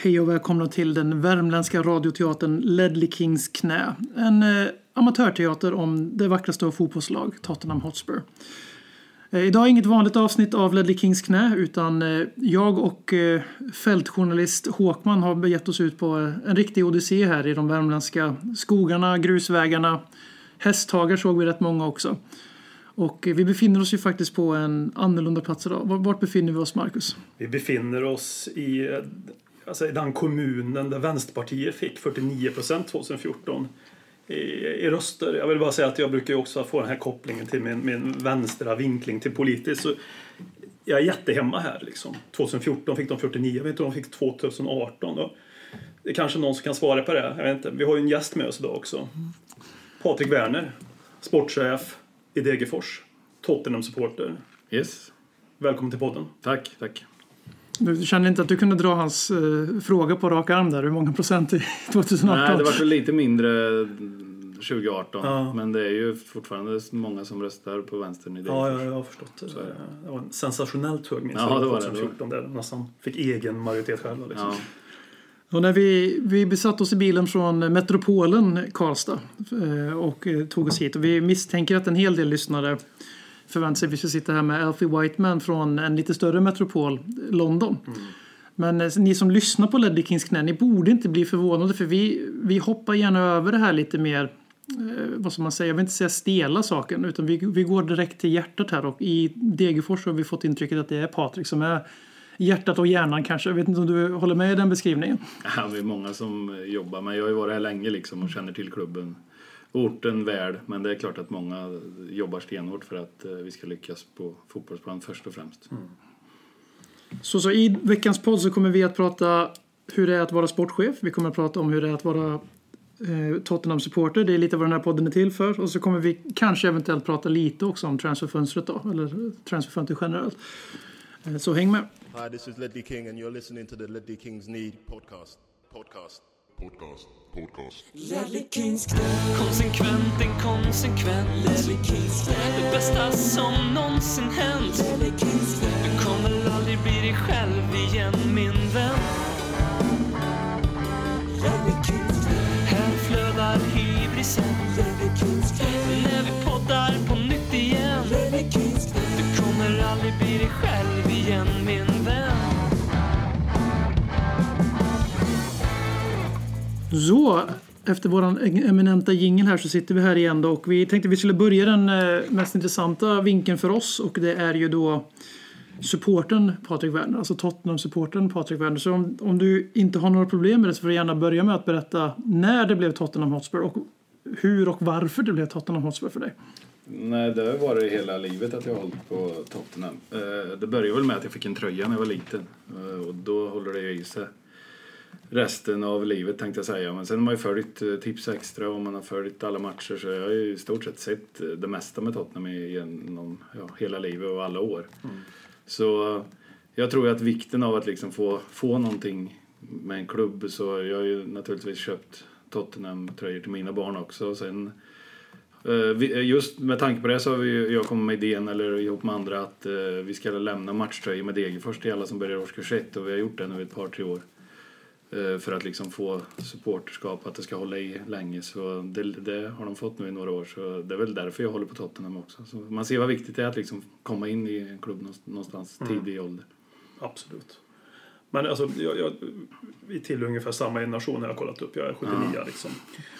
Hej och välkomna till den värmländska radioteatern Ledley Kings knä. En eh, amatörteater om det vackraste av fotbollslag, Tottenham Hotspur. Eh, idag är inget vanligt avsnitt av Ledley Kings knä utan eh, jag och eh, fältjournalist Håkman har begett oss ut på eh, en riktig odyssé här i de värmländska skogarna, grusvägarna. Hästhagar såg vi rätt många också. Och eh, vi befinner oss ju faktiskt på en annorlunda plats idag. Vart befinner vi oss, Marcus? Vi befinner oss i, eh, alltså, i den kommunen där Vänsterpartiet fick 49 procent 2014 i, i röster. Jag vill bara säga att jag brukar också få den här kopplingen till min, min vänstra vinkling till politiskt. Så jag är jättehemma här liksom. 2014 fick de 49, jag vet inte om de fick 2018 då. Det är kanske någon som kan svara på det. Jag vet inte. Vi har ju en gäst med oss idag också. Patrik Werner, sportchef i Degerfors. Tottenham-supporter. Yes. Välkommen till podden. Tack, tack. Du kände inte att du kunde dra hans eh, fråga på rak arm där? Hur många procent i 2018? Nej, det var väl lite mindre 2018. Ja. Men det är ju fortfarande många som röstar på vänstern i Degerfors. Ja, ja, jag har förstått. Det. Så det. det var en sensationellt hög minst ja, det var 2014 där de nästan fick egen majoritet själva. Liksom. Ja. Och när vi, vi besatte oss i bilen från metropolen Karlstad eh, och eh, tog oss hit och vi misstänker att en hel del lyssnare förväntar sig att vi ska sitta här med Alfie Whiteman från en lite större metropol, London. Mm. Men eh, ni som lyssnar på Ledley Kings knä, ni borde inte bli förvånade för vi, vi hoppar gärna över det här lite mer, eh, vad ska man säga, jag vill inte säga stela saken, utan vi, vi går direkt till hjärtat här och i Degerfors har vi fått intrycket att det är Patrik som är hjärtat och hjärnan kanske. Jag vet inte om du håller med i den beskrivningen? Ja, vi är många som jobbar, men jag har ju varit här länge liksom och känner till klubben orten väl. Men det är klart att många jobbar stenhårt för att eh, vi ska lyckas på fotbollsplan först och främst. Mm. Så, så i veckans podd så kommer vi att prata hur det är att vara sportchef. Vi kommer att prata om hur det är att vara eh, Tottenham-supporter. Det är lite vad den här podden är till för. Och så kommer vi kanske eventuellt prata lite också om transferfönstret då. Eller transferfönstret generellt. Eh, så häng med. Hi, this is Ledley King and you're listening to the Ledley Kings Need podcast. Podcast. Podcast. Podcast. Konsekvent, inkonsekvent. Det bästa som någonsin hänt. Du kommer aldrig bli dig själv igen, min vän. Här flödar hybrisen. Så, efter vår eminenta jingel här så sitter vi här igen då och vi tänkte vi skulle börja den eh, mest intressanta vinkeln för oss och det är ju då supporten Patrik Werner, alltså Tottenham-supporten Patrik Werner. Så om, om du inte har några problem med det så får du gärna börja med att berätta när det blev Tottenham Hotspur och hur och varför det blev Tottenham Hotspur för dig. Nej, det har varit hela livet att jag har hållit på Tottenham. Eh, det började väl med att jag fick en tröja när jag var liten eh, och då håller det i sig resten av livet tänkte jag säga. Men sen har man ju följt eh, Tips Extra och man har följt alla matcher så jag har ju i stort sett sett eh, det mesta med Tottenham genom ja, hela livet och alla år. Mm. Så jag tror att vikten av att liksom få, få någonting med en klubb så jag har ju naturligtvis köpt Tottenham-tröjor till mina barn också. Och sen, eh, just med tanke på det så har vi, jag kommit med idén, eller ihop med andra, att vi ska lämna matchtröjor med Degerfors till alla som börjar årskurs 1 och vi har gjort det nu ett par, tre år. Eh, för att liksom få supporterskap, att det ska hålla i länge. Så det, det, har de fått nu i några år. Så det är väl därför jag håller på Tottenham också. Så man ser vad viktigt det är att liksom komma in i en klubb någonstans mm. tidig ålder. Absolut. Men alltså, jag, jag, vi tillhör ungefär samma generation har jag kollat upp. Jag är 79 ja. liksom.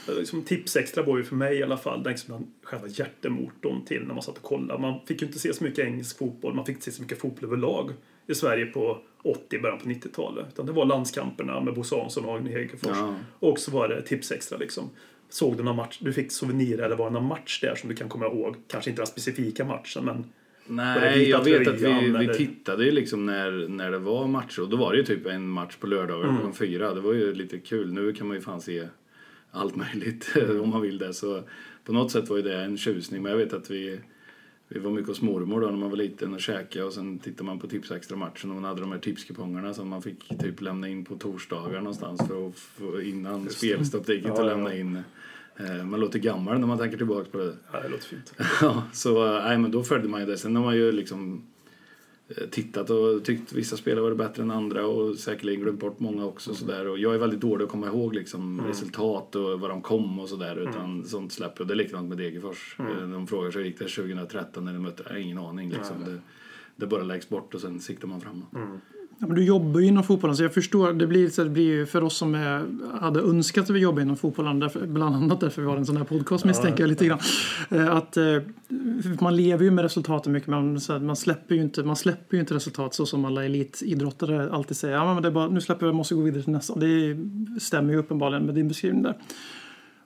liksom. Tips extra var ju för mig i alla fall den, liksom, själva hjärtemotorn till när man satt och kollade. Man fick ju inte se så mycket engelsk fotboll, man fick inte se så mycket fotboll överlag i Sverige på 80, början på 90-talet. Utan det var landskamperna med Bosse Hansson och Agne Hegerfors. Ja. Och så var det tips extra liksom. Såg du någon match, du fick souvenirer eller var det någon match där som du kan komma ihåg? Kanske inte den specifika matchen men Nej, jag vet att vi, vi tittade ju liksom när, när det var matcher och då var det ju typ en match på lördagar mm. klockan fyra. Det var ju lite kul. Nu kan man ju fan se allt möjligt om man vill det. Så på något sätt var ju det en tjusning. Men jag vet att vi vi var mycket hos mormor då när man var liten och käkade och sen tittade man på Tips Extra matchen och man hade de här tipskupongerna som man fick typ lämna in på torsdagar någonstans för att få innan spelstopp. gick inte att lämna in. Eh, man låter gammal när man tänker tillbaka på det. Ja, det låter fint. ja, så nej, men då följde man ju det. Sen har man ju liksom eh, tittat och tyckt vissa spelare var bättre än andra och säkerligen glömt bort många också. Mm. Sådär. Och jag är väldigt dålig att komma ihåg liksom, resultat och var de kom och sådär. Mm. Utan sånt släpper jag. Det är likadant med Degerfors. Eh, De frågar sig gick det 2013 när de mötte, jag har ingen aning. Liksom. Det, det bara läggs bort och sen siktar man framåt. Ja, men du jobbar ju inom fotbollen så jag förstår. Det blir, så det blir ju för oss som är, hade önskat att vi jobbar inom fotbollen. Därför, bland annat därför vi har en sån här podcast misstänker jag lite grann. Eh, Att, eh, man lever ju med resultaten mycket men man, släpper ju inte, man släpper ju inte resultat så som alla elitidrottare alltid säger. Ja, men det är bara, nu släpper vi, måste gå vidare till nästa. Det stämmer ju uppenbarligen med din beskrivning där.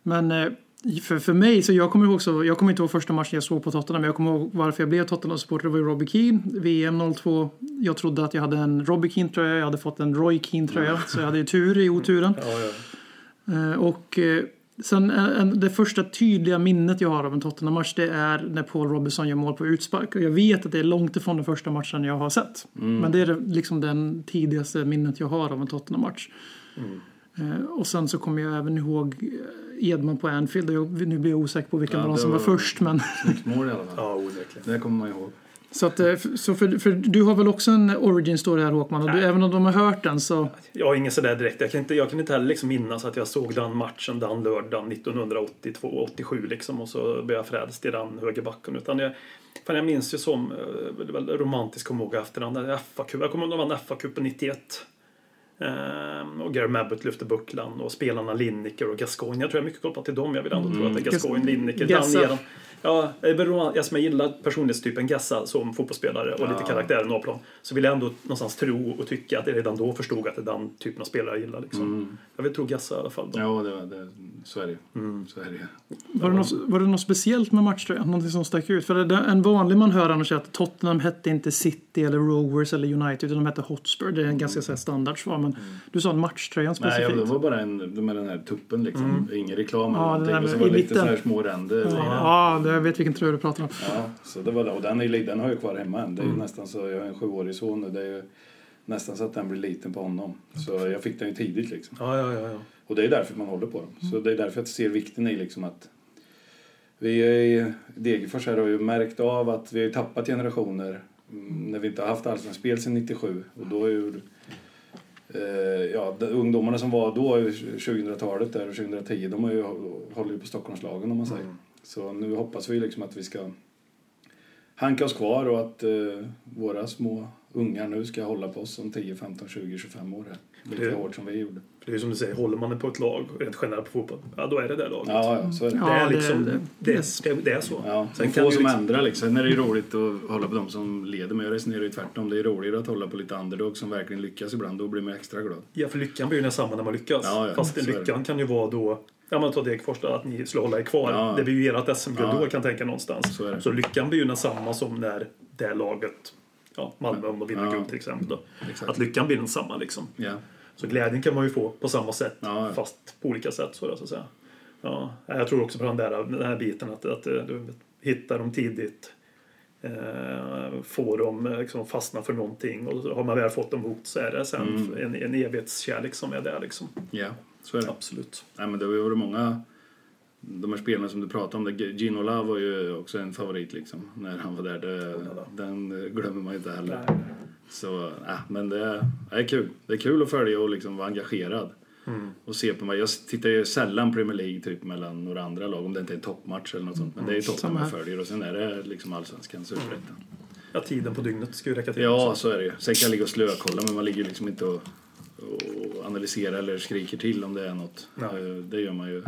Men eh, för, för mig, så jag kommer ihåg så, jag kommer inte ihåg första matchen jag såg på Tottenham, men jag kommer ihåg varför jag blev Tottenham-supporter. Det var ju Robbie Keane, VM 02. Jag trodde att jag hade en Robbie Keane-tröja, jag hade fått en Roy Keane-tröja. Så jag hade ju tur i oturen. Ja, ja. Eh, och eh, sen en, en, det första tydliga minnet jag har av en Tottenham-match det är när Paul Robinson gör mål på utspark. Och jag vet att det är långt ifrån den första matchen jag har sett. Men det är liksom den tidigaste minnet jag har av en Tottenham-match. Eh, och sen så kommer jag även ihåg eh, Edman på Anfield. Jag, nu blir jag osäker på vilken Ja, det som var var- först. Men, Snyggt mål i alla fall. ja onekligen. Det kommer man ihåg. så att, eh, så för, för du har väl också en origin story här Håkman? Och du, även om de har hört den så... Jag har ingen sådär direkt. Jag kan inte, jag kan inte heller liksom minnas att jag såg den matchen den lördagen 1982-87 liksom och så blev jag frälst i den högerbacken. Utan jag, fan jag minns ju som eh, romantisk kommer ihåg efter den där FA-cupen. Jag kommer ihåg de vann FA-cupen 91. Ehm, och Gary Mabbott lyfte bucklan och spelarna Lineker och Gascoigne. Jag tror jag är mycket kopplat till dem. Jag vill ändå tro att det är Gascoigne, Lineker, Gassa. Dan Eran. Ja, jag som jag gillar personlighetstypen Gassa som fotbollsspelare och lite karaktären A-plan. Så vill jag ändå någonstans tro och tycka att jag redan då förstod att det är den typen av spelare jag gillar. Liksom. Jag vill tro Gassa i alla fall. Då. Ja, det, var- det, så är det Så är det Var det, något, var det något speciellt med matchtröjan? Någonting som stack ut? För det, en vanlig man hör annars är att Tottenham hette inte City eller Rovers eller United utan de hette Hotspur. Det är en ganska så här, standard svar. Men du sa en matchtröjan Nej, specifikt. ja, det var bara en, med den här tuppen liksom. Ingen reklam eller Ja, någonting. där Och så var det lite mitten. så här små ränder. Ja, det- jag vet vilken tröja du pratar om. Ja, så det var. Och den, är, den har jag kvar hemma än. Det är ju nästan så, jag har en sjuårig son nu. Det är ju nästan så att den blir liten på honom. Så jag fick den ju tidigt liksom. Ja, ja, ja. ja. Och det är därför man håller på dem. Så det är därför jag ser vikten i liksom att vi i Degerfors här har ju märkt av att vi har tappat generationer mm, när vi inte har haft allsvenskt spel sedan 97. Och då är ju ja, de ungdomarna som var då, 2000-talet där och 2010, de har ju, håller ju på Stockholmslagen om man säger. Så nu hoppas vi liksom att vi ska hanka oss kvar och att eh, våra små ungar nu ska hålla på oss om 10, 15, 20, 25 år. Lika Det- hårt som vi gjorde. För det är ju som du säger, håller man på ett lag, rent generellt på fotboll, ja då är det det laget. Ja, så är det. Det, är det- liksom, det- det, det, det är så. Ja, Sen få som liksom- ändrar liksom. Sen är det ju roligt att hålla på de som leder, men jag resonerar ju tvärtom. Det är roligare att hålla på lite underdog som verkligen lyckas ibland. Då blir man extra glad. Ja, för lyckan blir ju samma när man lyckas. Ja, ja, Fast så det. lyckan kan ju vara då, ja men ta Degerfors att ni skulle hålla er kvar. Ja. Det blir ju ert SM-guld Ja. då kan jag tänka någonstans. Så är det. lyckan blir ju samma som när det laget, ja Malmö om de vinner Ja. guld till exempel då. Exakt. Att lyckan blir densamma liksom. Ja. Så glädjen kan man ju få på samma sätt, Ja, ja. fast på olika sätt så, så att säga. Ja, jag tror också på den, där, den här biten att, att eh, du hittar dem tidigt. Eh, får dem eh, liksom fastna för någonting och har man väl fått dem hooked så är det sen Mm. en, en evighetskärlek som är där liksom. ja, så är det. Absolut. Nej, men det har ju många de här spelarna som du pratade om, det- Gino Love var ju också en favorit liksom, när han var där. Det, den glömmer man ju inte heller. Så, äh, men det, det är kul. Det är kul att följa och liksom vara engagerad. Och se på mig. Jag tittar ju sällan Premier League typ mellan några andra lag om det inte är en toppmatch eller något sånt. Men det är ju Samma jag här. följer och sen är det liksom allsvenskan, superettan. Ja, tiden på dygnet ska ju räcka till. Ja, också. så är det ju. Sen kan jag ligga och slökolla men man ligger liksom inte och, och analyserar eller skriker till om det är något. Nej. Eh, Det gör man ju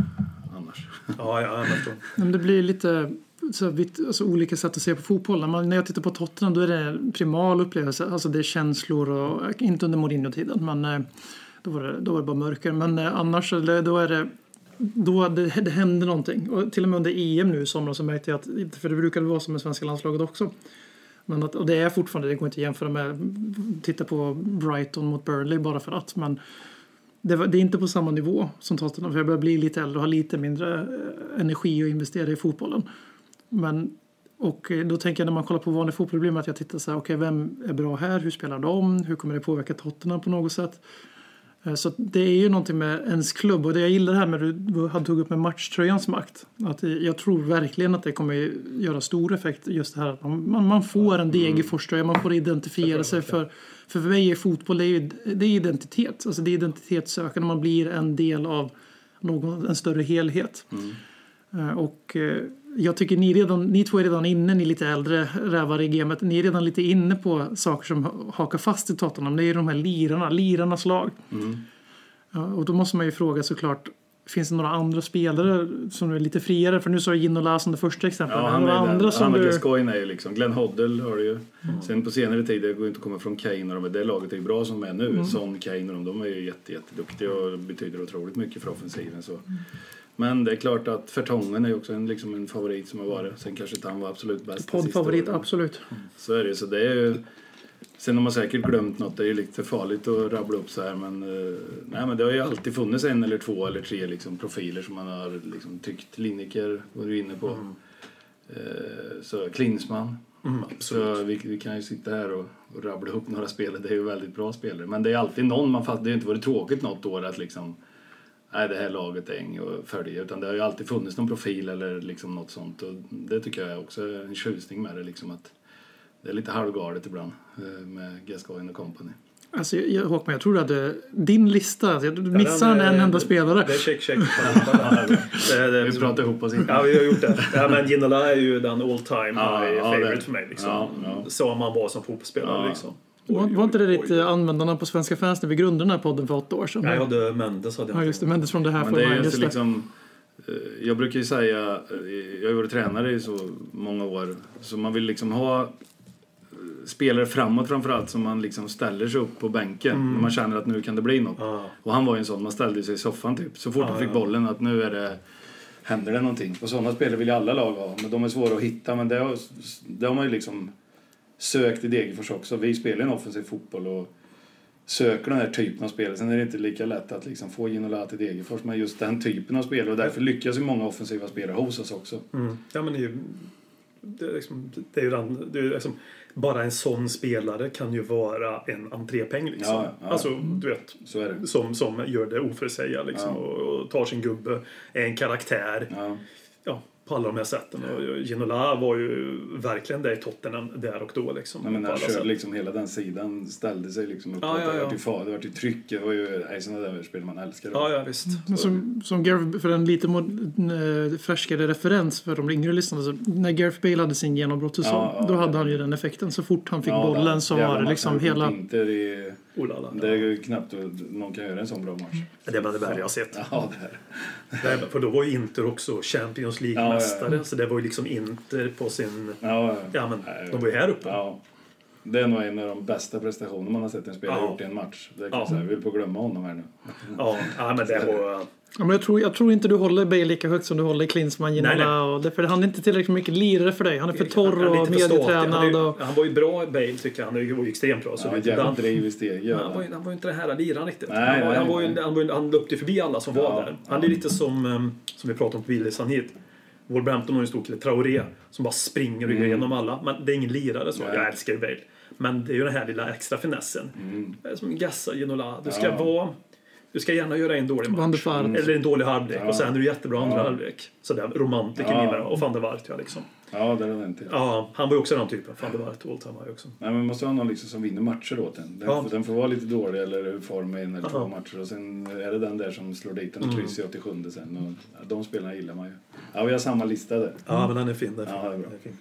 annars. ja, ja jag förstår. Men det blir lite så vitt, alltså, olika sätt att se på fotboll. När, man, när jag tittar på Tottenham då är det en primal upplevelse. Alltså det är känslor och inte under Mourinho-tiden men eh, då var, det, då var det bara mörker. Men eh, annars då är det då det, det händer någonting. Och till och med under EM nu i somras så märkte jag att, för det brukade vara som med svenska landslaget också. Men att, och det är fortfarande, det går inte att jämföra med, titta på Brighton mot Burnley bara för att. Men det, var, det är inte på samma nivå som Tottenham. För jag börjar bli lite äldre och har lite mindre eh, energi att investera i fotbollen. Men, och eh, då tänker jag när man kollar på vanlig fotboll blir det att jag tittar så här, okej vem är bra här? Hur spelar de? Hur kommer det påverka Tottenham på något sätt? Eh, Så det är ju någonting med ens klubb och det jag gillar det här med du hade tagit upp med matchtröjans makt. Att jag tror verkligen att det kommer göra stor effekt just det här att man, man, får en Degerfors-tröja, man får identifiera sig för för för mig är fotboll det är, det är identitet, alltså det är identitetssökande, man blir en del av någon, en större helhet. Eh, Och eh, jag tycker ni, redan, ni två är redan inne, ni lite äldre rävar i gamet, ni är redan lite inne på saker som ha- hakar fast i Tottenham. Det är ju de här lirarna, lirarnas lag. Ja, och då måste man ju fråga såklart, finns det några andra spelare som är lite friare? För nu sa Ginola som det första exemplet. Ja, han några är andra den. som Han du... Gascoigne är ju liksom. Glenn Hoddle har du ju. Sen på senare tid, det går ju inte att komma från Kane och de, det laget är ju bra som är nu. Mm. Son, Kane och de, de är ju jätte, jätteduktiga och betyder otroligt mycket för offensiven. Så. Men det är klart att Fertongen är också en, liksom en favorit som har varit. Sen kanske inte han var absolut bäst. Poddfavorit, absolut. Så är det. Så det är ju... Sen har man säkert glömt något, det är ju lite farligt att rabbla upp så här men, eh, nej, men det har ju alltid funnits en eller två eller tre liksom, profiler som man har liksom, tyckt. Lineker var du inne på. Eh, så Klinsmann. så vi, vi kan ju sitta här och, och rabbla upp några spelare, det är ju väldigt bra spelare. Men det är alltid någon man fattar, det har inte varit tråkigt något år att liksom Nej, det här laget är inget att följa. Utan det har ju alltid funnits någon profil eller liksom något sånt. Och det tycker jag också är en tjusning med det. Liksom att det är lite halvgalet ibland eh, med Gascoigne och company. Alltså, jag, Håkman, jag tror att det, din lista, alltså, du missar den är- en enda spelare. Det är check, check. Vi pratar ihop oss Ja, vi har gjort det. Ja, men Ginola är ju den all time Ja, ja, favorite det- för mig. Liksom. ja, ja. Så man var som fotbollsspelare. Ja. Liksom. Var, var inte det ditt eh, användarna på Svenska fans när vi grundade den här podden för åtta år sedan? Nej, jag hade Mendes. Hade jag Ja, just det. Mendes från det här Men det är Just liksom, eh, jag brukar ju säga, eh, jag har varit tränare i så många år, så man vill liksom ha spelare framåt framförallt som man liksom ställer sig upp på bänken när man känner att nu kan det bli något. Ja. Och han var ju en sån, man ställde sig i soffan typ. Så fort Ja, han fick ja. bollen att nu är det, händer det någonting. Och sådana spelare vill ju alla lag ha, men de är svåra att hitta. Men det har, det har man ju liksom sökt i Degerfors också. Vi spelar en offensiv fotboll och söker den här typen av spelare. Sen är det inte lika lätt att liksom få Ginola till Degerfors, men just den typen av spelare. Och därför lyckas ju många offensiva spelare hos oss också. Mm. Ja, men det är ju, det är liksom, det är ju den, det är liksom, bara en sån spelare kan ju vara en entrépeng. Liksom. Ja, ja. Alltså, du vet, som, som gör det oförutsägda liksom, Ja. och, och tar sin gubbe, är en karaktär. Ja. Ja, på alla de här sätten. Och Ginola var ju verkligen det i Tottenham där och då. Liksom, Nej, men han sätt. liksom hela den sidan, ställde sig liksom upp. Ja, ja, Det ja. vart ju det vart ju tryck. Det var ju nej, sådana där spel man älskar. Ja, ja visst. Men Som, som Gareth, för en lite mod, eh, färskare referens för de yngre lyssnarna. Så när Gareth Bale hade sin genombrottssäsong, Ja, ja, då hade ja. han ju den effekten. Så fort han fick Ja, bollen det- så var det liksom hela... Inter i, Oh, la, la. det är ju knappt att någon kan göra en sån bra match. Det är bland det värre jag har sett. Ja, det är För då var ju Inter också Champions League-mästare. Ja, ja, Så det var ju liksom Inter på sin... Ja, Ja, men Nej, de var ju här uppe. Det är nog en av de bästa prestationer man har sett en spelare Ja. gjort i en match. Det kan Ja. säga. Jag vill på att glömma honom här nu. Ja, ja men det var... Ja, men jag, tror, jag tror inte du håller Bale lika högt som du håller Klinsmann. Ginola och det, för han är inte tillräckligt mycket lirare för dig. Han är för Han torr och statig. Han, är medietränad. Och, han var ju bra Bale tycker jag. Han var ju extremt bra. Så Ja, det, jävla han, driv i steg. han, var ju, han var ju inte den här liraren riktigt. Nej, han, var, nej, han, var ju, han, var ju, han löpte förbi alla som var Ja, där. Han är lite som, um, som vi pratade om på Willis hit. Wolverhampton har ju en stor kille, Traoré, som bara springer och Mm. går igenom alla. Men det är ingen lirare så. Nej. Jag älskar ju Bale. Men det är ju den här lilla extra finessen. Det är Som Gassa, Ginola. Du ska Mm. Ja. vara... Du ska gärna göra en dålig match. Vaart. Eller en dålig halvlek. Ja. Och sen är du jättebra andra Ja. halvlek. Så där romantiken Ja. Och van der Waart ja, liksom. ja, det är den till. Ja, han var ju också den typen. Van der Waart, all time high också. Nej, men man måste ha någon liksom som vinner matcher åt en. Den, Ja. får, den får vara lite dålig eller ur form i en eller två matcher. Och sen är det den där som slår dit en och Mm. kryss i 87 sen. Och, de spelarna gillar man ju. Ja, vi har samma lista där. Ja, men den är fin. Den är fin. Ja, det är bra. Den är fin.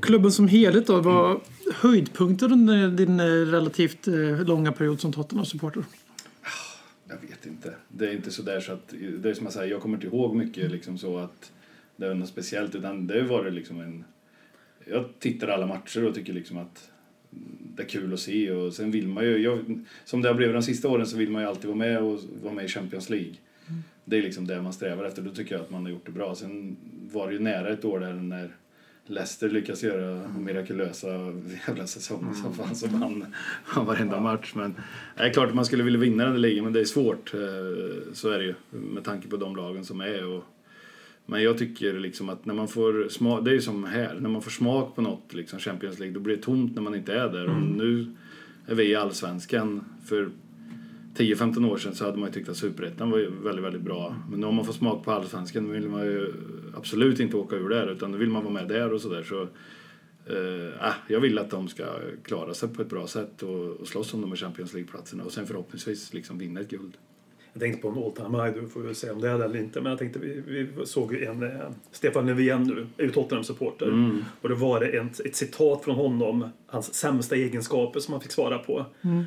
klubben som helhet då, var höjdpunkter under din eh, relativt eh, långa period som Tottenham-supporter? Jag vet inte. Det är inte så där så att, det är som jag säger, jag kommer inte ihåg mycket liksom så att det är något speciellt utan det var det liksom en, jag tittar alla matcher och tycker liksom att det är kul att se och sen vill man ju, jag, som det har blivit de sista åren så vill man ju alltid vara med och vara med i Champions League. Det är liksom det man strävar efter, då tycker jag att man har gjort det bra. Sen var det ju nära ett år där när Leicester lyckas göra mirakulösa jävla säsonger som fan som vann varenda match. Men det är klart att man skulle vilja vinna den där ligan men det är svårt. eh, Så är det ju med tanke på de lagen som är. Och, men jag tycker liksom att när man får smak, det är ju som här, när man får smak på något, liksom Champions League, då blir det tomt när man inte är där. Och nu är vi i Allsvenskan för 10-15 år sedan så hade man ju tyckt att Superettan var ju väldigt, väldigt bra. Men nu har man fått smak på Allsvenskan då vill man ju absolut inte åka ur där utan då vill man vara med där och sådär. Så, eh, äh, jag vill att de ska klara sig på ett bra sätt och, och slåss om de här Champions League-platserna och sen förhoppningsvis liksom vinna ett guld. Jag tänkte på en all time high, du får väl säga om det är det eller inte. Men jag tänkte, vi, vi såg ju en, eh, Stefan Löfven nu, är ju Tottenham-supporter. Mm. Och det var det ett, ett citat från honom, hans sämsta egenskaper som han fick svara på.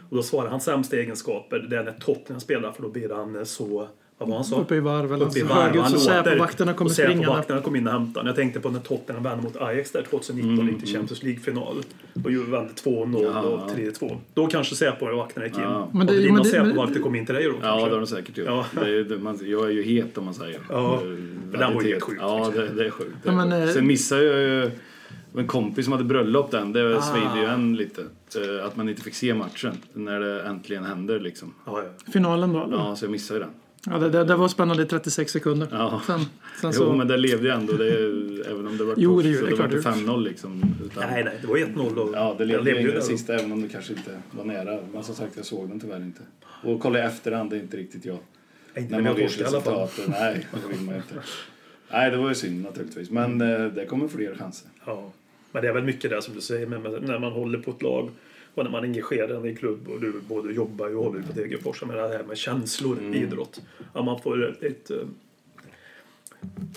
Och då svarade hans sämsta egenskaper, det är när Tottenham spelar för då blir han eh, så, vad var han sa? Uppe i varv eller Uppe i så varv. Han. Säpo-vakterna kommer och springande. Kom in och hämtade honom. Jag tänkte på när Tottenham vann mot Ajax där 2019 Mm, gick till Champions League-final. Och ju vann 2-0 Ja, och ja. 3-2. Då kanske Säpo-vakterna gick in. Ja. Men det- det, och dina det- Säpo-vakter kom in till dig då Ja, kanske? det har de säkert gjort. Ja. Det är, det, man, jag är ju het om man säger. Ja, men den var ju het. sjukt, Ja, liksom. det, det är sjukt. Det är Ja, men, eh, Sen missade jag ju en kompis som hade bröllop den. Det Ah. svider ju en lite. Eh, Att man inte fick se matchen när det äntligen händer liksom. Ja, ja. Finalen då? eller? Ja, så jag missade ju den. Ja, det, det, det var spännande i 36 sekunder. Ja. Sen, sen Jo, så... men det levde ju ändå. Det, även om det var Jo, det så det, det var inte det 5-0 liksom. Utan, Nej, nej, det var 1-0 och Ja, det levde ju där. det sista även om det kanske inte var nära. Men som sagt, jag såg den tyvärr inte. Och kolla i efterhand, det är inte riktigt jag. Inte När man vet torskade i alla fall. resultatet. Nej, det vill man inte. Nej, det var ju synd naturligtvis. Men eh, det kommer fler chanser. Ja. Men det är väl mycket det som du säger, med, när man håller på ett lag och när man engagerar en i klubb och du både jobbar och håller på Degerfors. Men det här med känslor i idrott. Ja, man får ett, ett eh,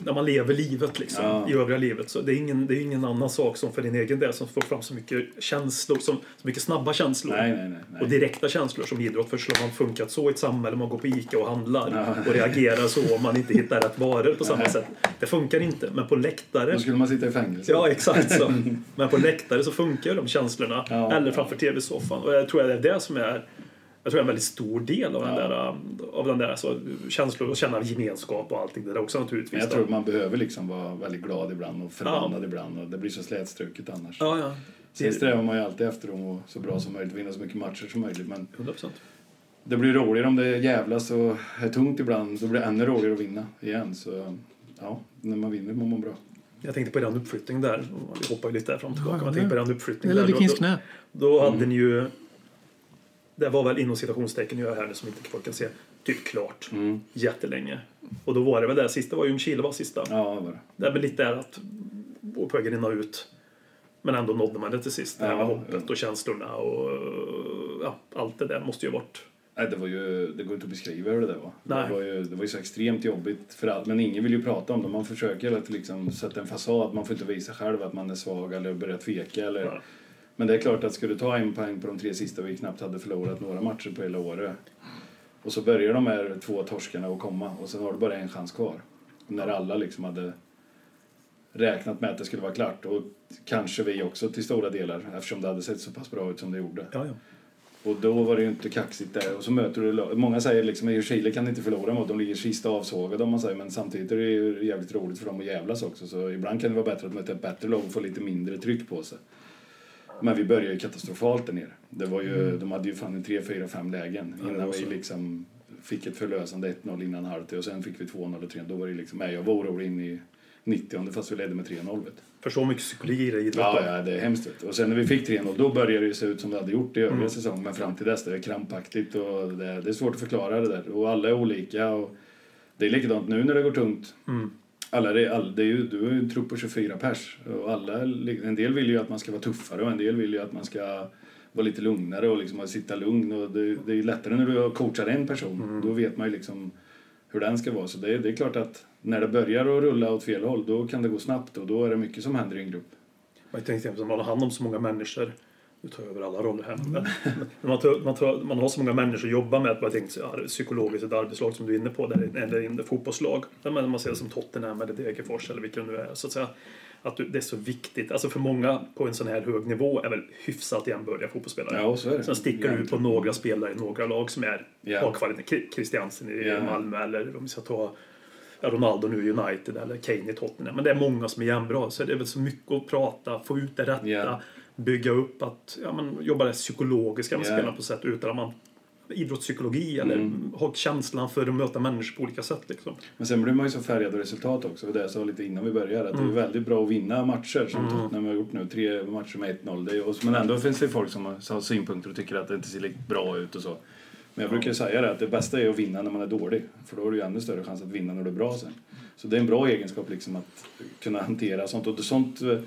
när man lever livet liksom, Ja. i övriga livet. Så det är, ingen, det är ingen annan sak som för din egen del som får fram så mycket känslor, som, så mycket snabba känslor. Nej, nej, nej. Och direkta känslor som idrott. För skulle man funkat så i ett samhälle, man går på ICA och handlar Ja. och reagerar så om man inte hittar rätt varor på samma sätt. Det funkar inte. Men på läktare Då skulle man sitta i fängelse. Ja, exakt så. Men på läktare så funkar de känslorna. Ja. Eller framför tv-soffan. Och jag tror att det är det som är jag tror en väldigt stor del av den Ja. där, av den där alltså, känslor och känna gemenskap och allting det där också naturligtvis. Men jag då. tror man behöver liksom vara väldigt glad ibland och förbannad ibland. Och det blir så slätstruket annars. Ja, ja. Sen strävar man ju alltid efter att så bra som möjligt, vinna så mycket matcher som möjligt. Men 100 procent. det blir roligare om det jävlas och är tungt ibland. Då blir det ännu roligare att vinna igen. Så ja, när man vinner mår man bra. Jag tänkte på er uppflyttning där. Vi hoppar ju lite där fram och tillbaka. Ja, Jag tänkte på Det uppflyttning är där. Då, då, då hade ni ju... Det var väl inom citationstecken jag här nu som inte folk kan se. Typ klart. Mm. Jättelänge. Och då var det väl det sista var ju Ljungskile var sista. Ja, det var det. Det är väl lite där att på rinna ut. Men ändå nådde man det till sist. Det här Ja, med hoppet ja. och känslorna och ja, allt det där måste ju varit. Nej, det, var ju, det går inte att beskriva hur det där var. Nej. Det var, ju, det var ju så extremt jobbigt för allt. Men ingen vill ju prata om det. Man försöker att liksom sätta en fasad. Man får inte visa själv att man är svag eller börjar tveka. Eller... Ja. Men det är klart att ska du ta en poäng på de tre sista vi knappt hade förlorat några matcher på hela året. Och så börjar de här två torskarna att komma och sen har du bara en chans kvar. När alla liksom hade räknat med att det skulle vara klart. Och kanske vi också till stora delar eftersom det hade sett så pass bra ut som det gjorde. Ja, ja. Och då var det ju inte kaxigt där. Och så möter du Många säger liksom att Chile kan inte förlora mot. De ligger sista avsågade om man säger. Men samtidigt är det ju jävligt roligt för dem att jävlas också. Så ibland kan det vara bättre att möta ett bättre lag och få lite mindre tryck på sig. Men vi började ju katastrofalt där nere. Det var ju, De hade ju fan en 3, 4, 5 lägen Ja, innan vi liksom fick ett förlösande 1-0 innan halvtid och sen fick vi 2-0 och 3 Då var det liksom, nej, jag var orolig in i 90 fast vi ledde med 3-0. vet du. För så mycket psykologi i det Ja, ja, det är hemskt. vet. Och sen när vi fick 3-0 då började det se ut som det hade gjort i övriga Mm. säsongen. Men fram till dess det är krampaktigt och det, det är svårt att förklara det där. Och alla är olika. Och det är likadant nu när det går tungt. Mm. Alla, är- all, det är ju, du är ju en trupp på 24 pers. Och alla, en del vill ju att man ska vara tuffare och en del vill ju att man ska vara lite lugnare och liksom sitta lugn. Och det, det är lättare när du coachar en person. Mm. Då vet man ju liksom hur den ska vara. Så det, är- det är klart att när det börjar att rulla åt fel håll då kan det gå snabbt och då är det mycket som händer i en grupp. Man tänkte att man har hand om så många människor. Nu tar jag över alla roller här. Men, man, tar, man, tar, man har så många människor att jobba med. Att man ja, psykologiskt ett arbetslag som du är inne på. Där, eller ett fotbollslag. Där man, man ser som Tottenham eller Degerfors eller vilka det nu är. Så att säga, att det är så viktigt. Alltså för många på en sån här hög nivå är väl hyfsat jämbördiga fotbollsspelare. Ja, så är det. Sen sticker du ut på några spelare i några lag som är Ja. har kvalitet. Christiansen i Ja. Malmö eller om vi ska ta Ronaldo nu i United eller Kane i Tottenham. Men det är många som är jämnbra. Så det är väl så mycket att prata, få ut det rätta, Ja. Bygga upp att ja, men, jobba det psykologiska med Ja. spelarna på sätt utan att man idrottspsykologi eller Mm. ha känslan för att möta människor på olika sätt. Liksom. Men sen blir man ju så färgad av resultat också. Det jag sa lite innan vi började. Att Mm. det är väldigt bra att vinna matcher som Tottenham har gjort nu. Tre matcher med 1-0. Det är, och- men ändå finns det folk som har, har synpunkter och tycker att det inte ser lika bra ut och så. Men jag brukar säga det att det bästa är att vinna när man är dålig. För då har du ju ännu större chans att vinna när du är bra sen. Så det är en bra egenskap liksom att kunna hantera sånt. Och sånt eh,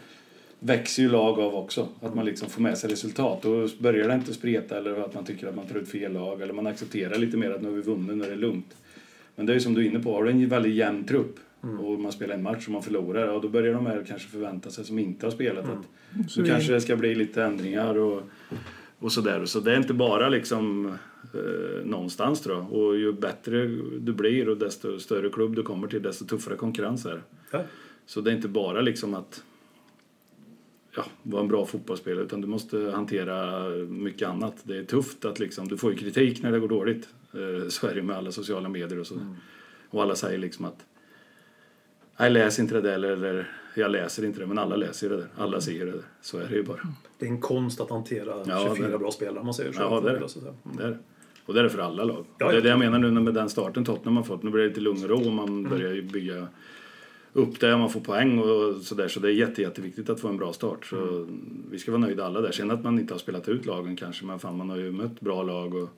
växer ju lag av också. Att man liksom får med sig resultat. Då börjar det inte spreta eller att man tycker att man tar ut fel lag. Eller man accepterar lite mer att nu har vi vunnit, nu är det lugnt. Men det är ju som du är inne på, har du en väldigt jämn trupp och man spelar en match och man förlorar, ja, då börjar de här kanske förvänta sig som inte har spelat att Så nu kanske det ska bli lite ändringar och, och sådär. Så det är inte bara liksom eh, någonstans tror jag. Och ju bättre du blir och desto större klubb du kommer till, desto tuffare konkurrens är det. Ja. Så det är inte bara liksom att ja, vara en bra fotbollsspelare utan du måste hantera mycket annat. Det är tufft att liksom, du får ju kritik när det går dåligt. Eh, så är det med alla sociala medier och så. Och alla säger liksom att jag läser inte det där eller, eller jag läser inte det men alla läser det där. Alla ser det där. Så är det ju bara. Det är en konst att hantera Ja, 24 det- bra spelare om man säger så. Ja, det är det. Säga. Det är det. Och det är det för alla lag. Ja, det är det jag menar nu med den starten Tottenham har fått. Nu blir det lite lugn och ro och man börjar ju bygga upp det och man får poäng och sådär. Så det är jätte, jätteviktigt att få en bra start. Så vi ska vara nöjda alla där. Sen att man inte har spelat ut lagen kanske, men fan man har ju mött bra lag och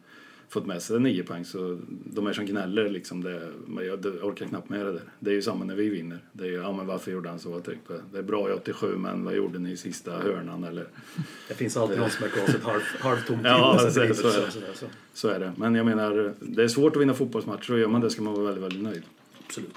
fått med sig nio poäng. Så de är som gnäller liksom. Det, jag orkar knappt med det där. Det är ju samma när vi vinner. Det är ju, ja men varför gjorde han så? Typ. Det är bra i 87 men vad gjorde ni i sista hörnan eller? Det finns alltid någon som är glaset halv, halvtomt Ja, till. så- det så är det. så- så- Så är det. Men jag menar, det är svårt att vinna fotbollsmatcher och gör man det ska man vara väldigt, väldigt nöjd. Absolut.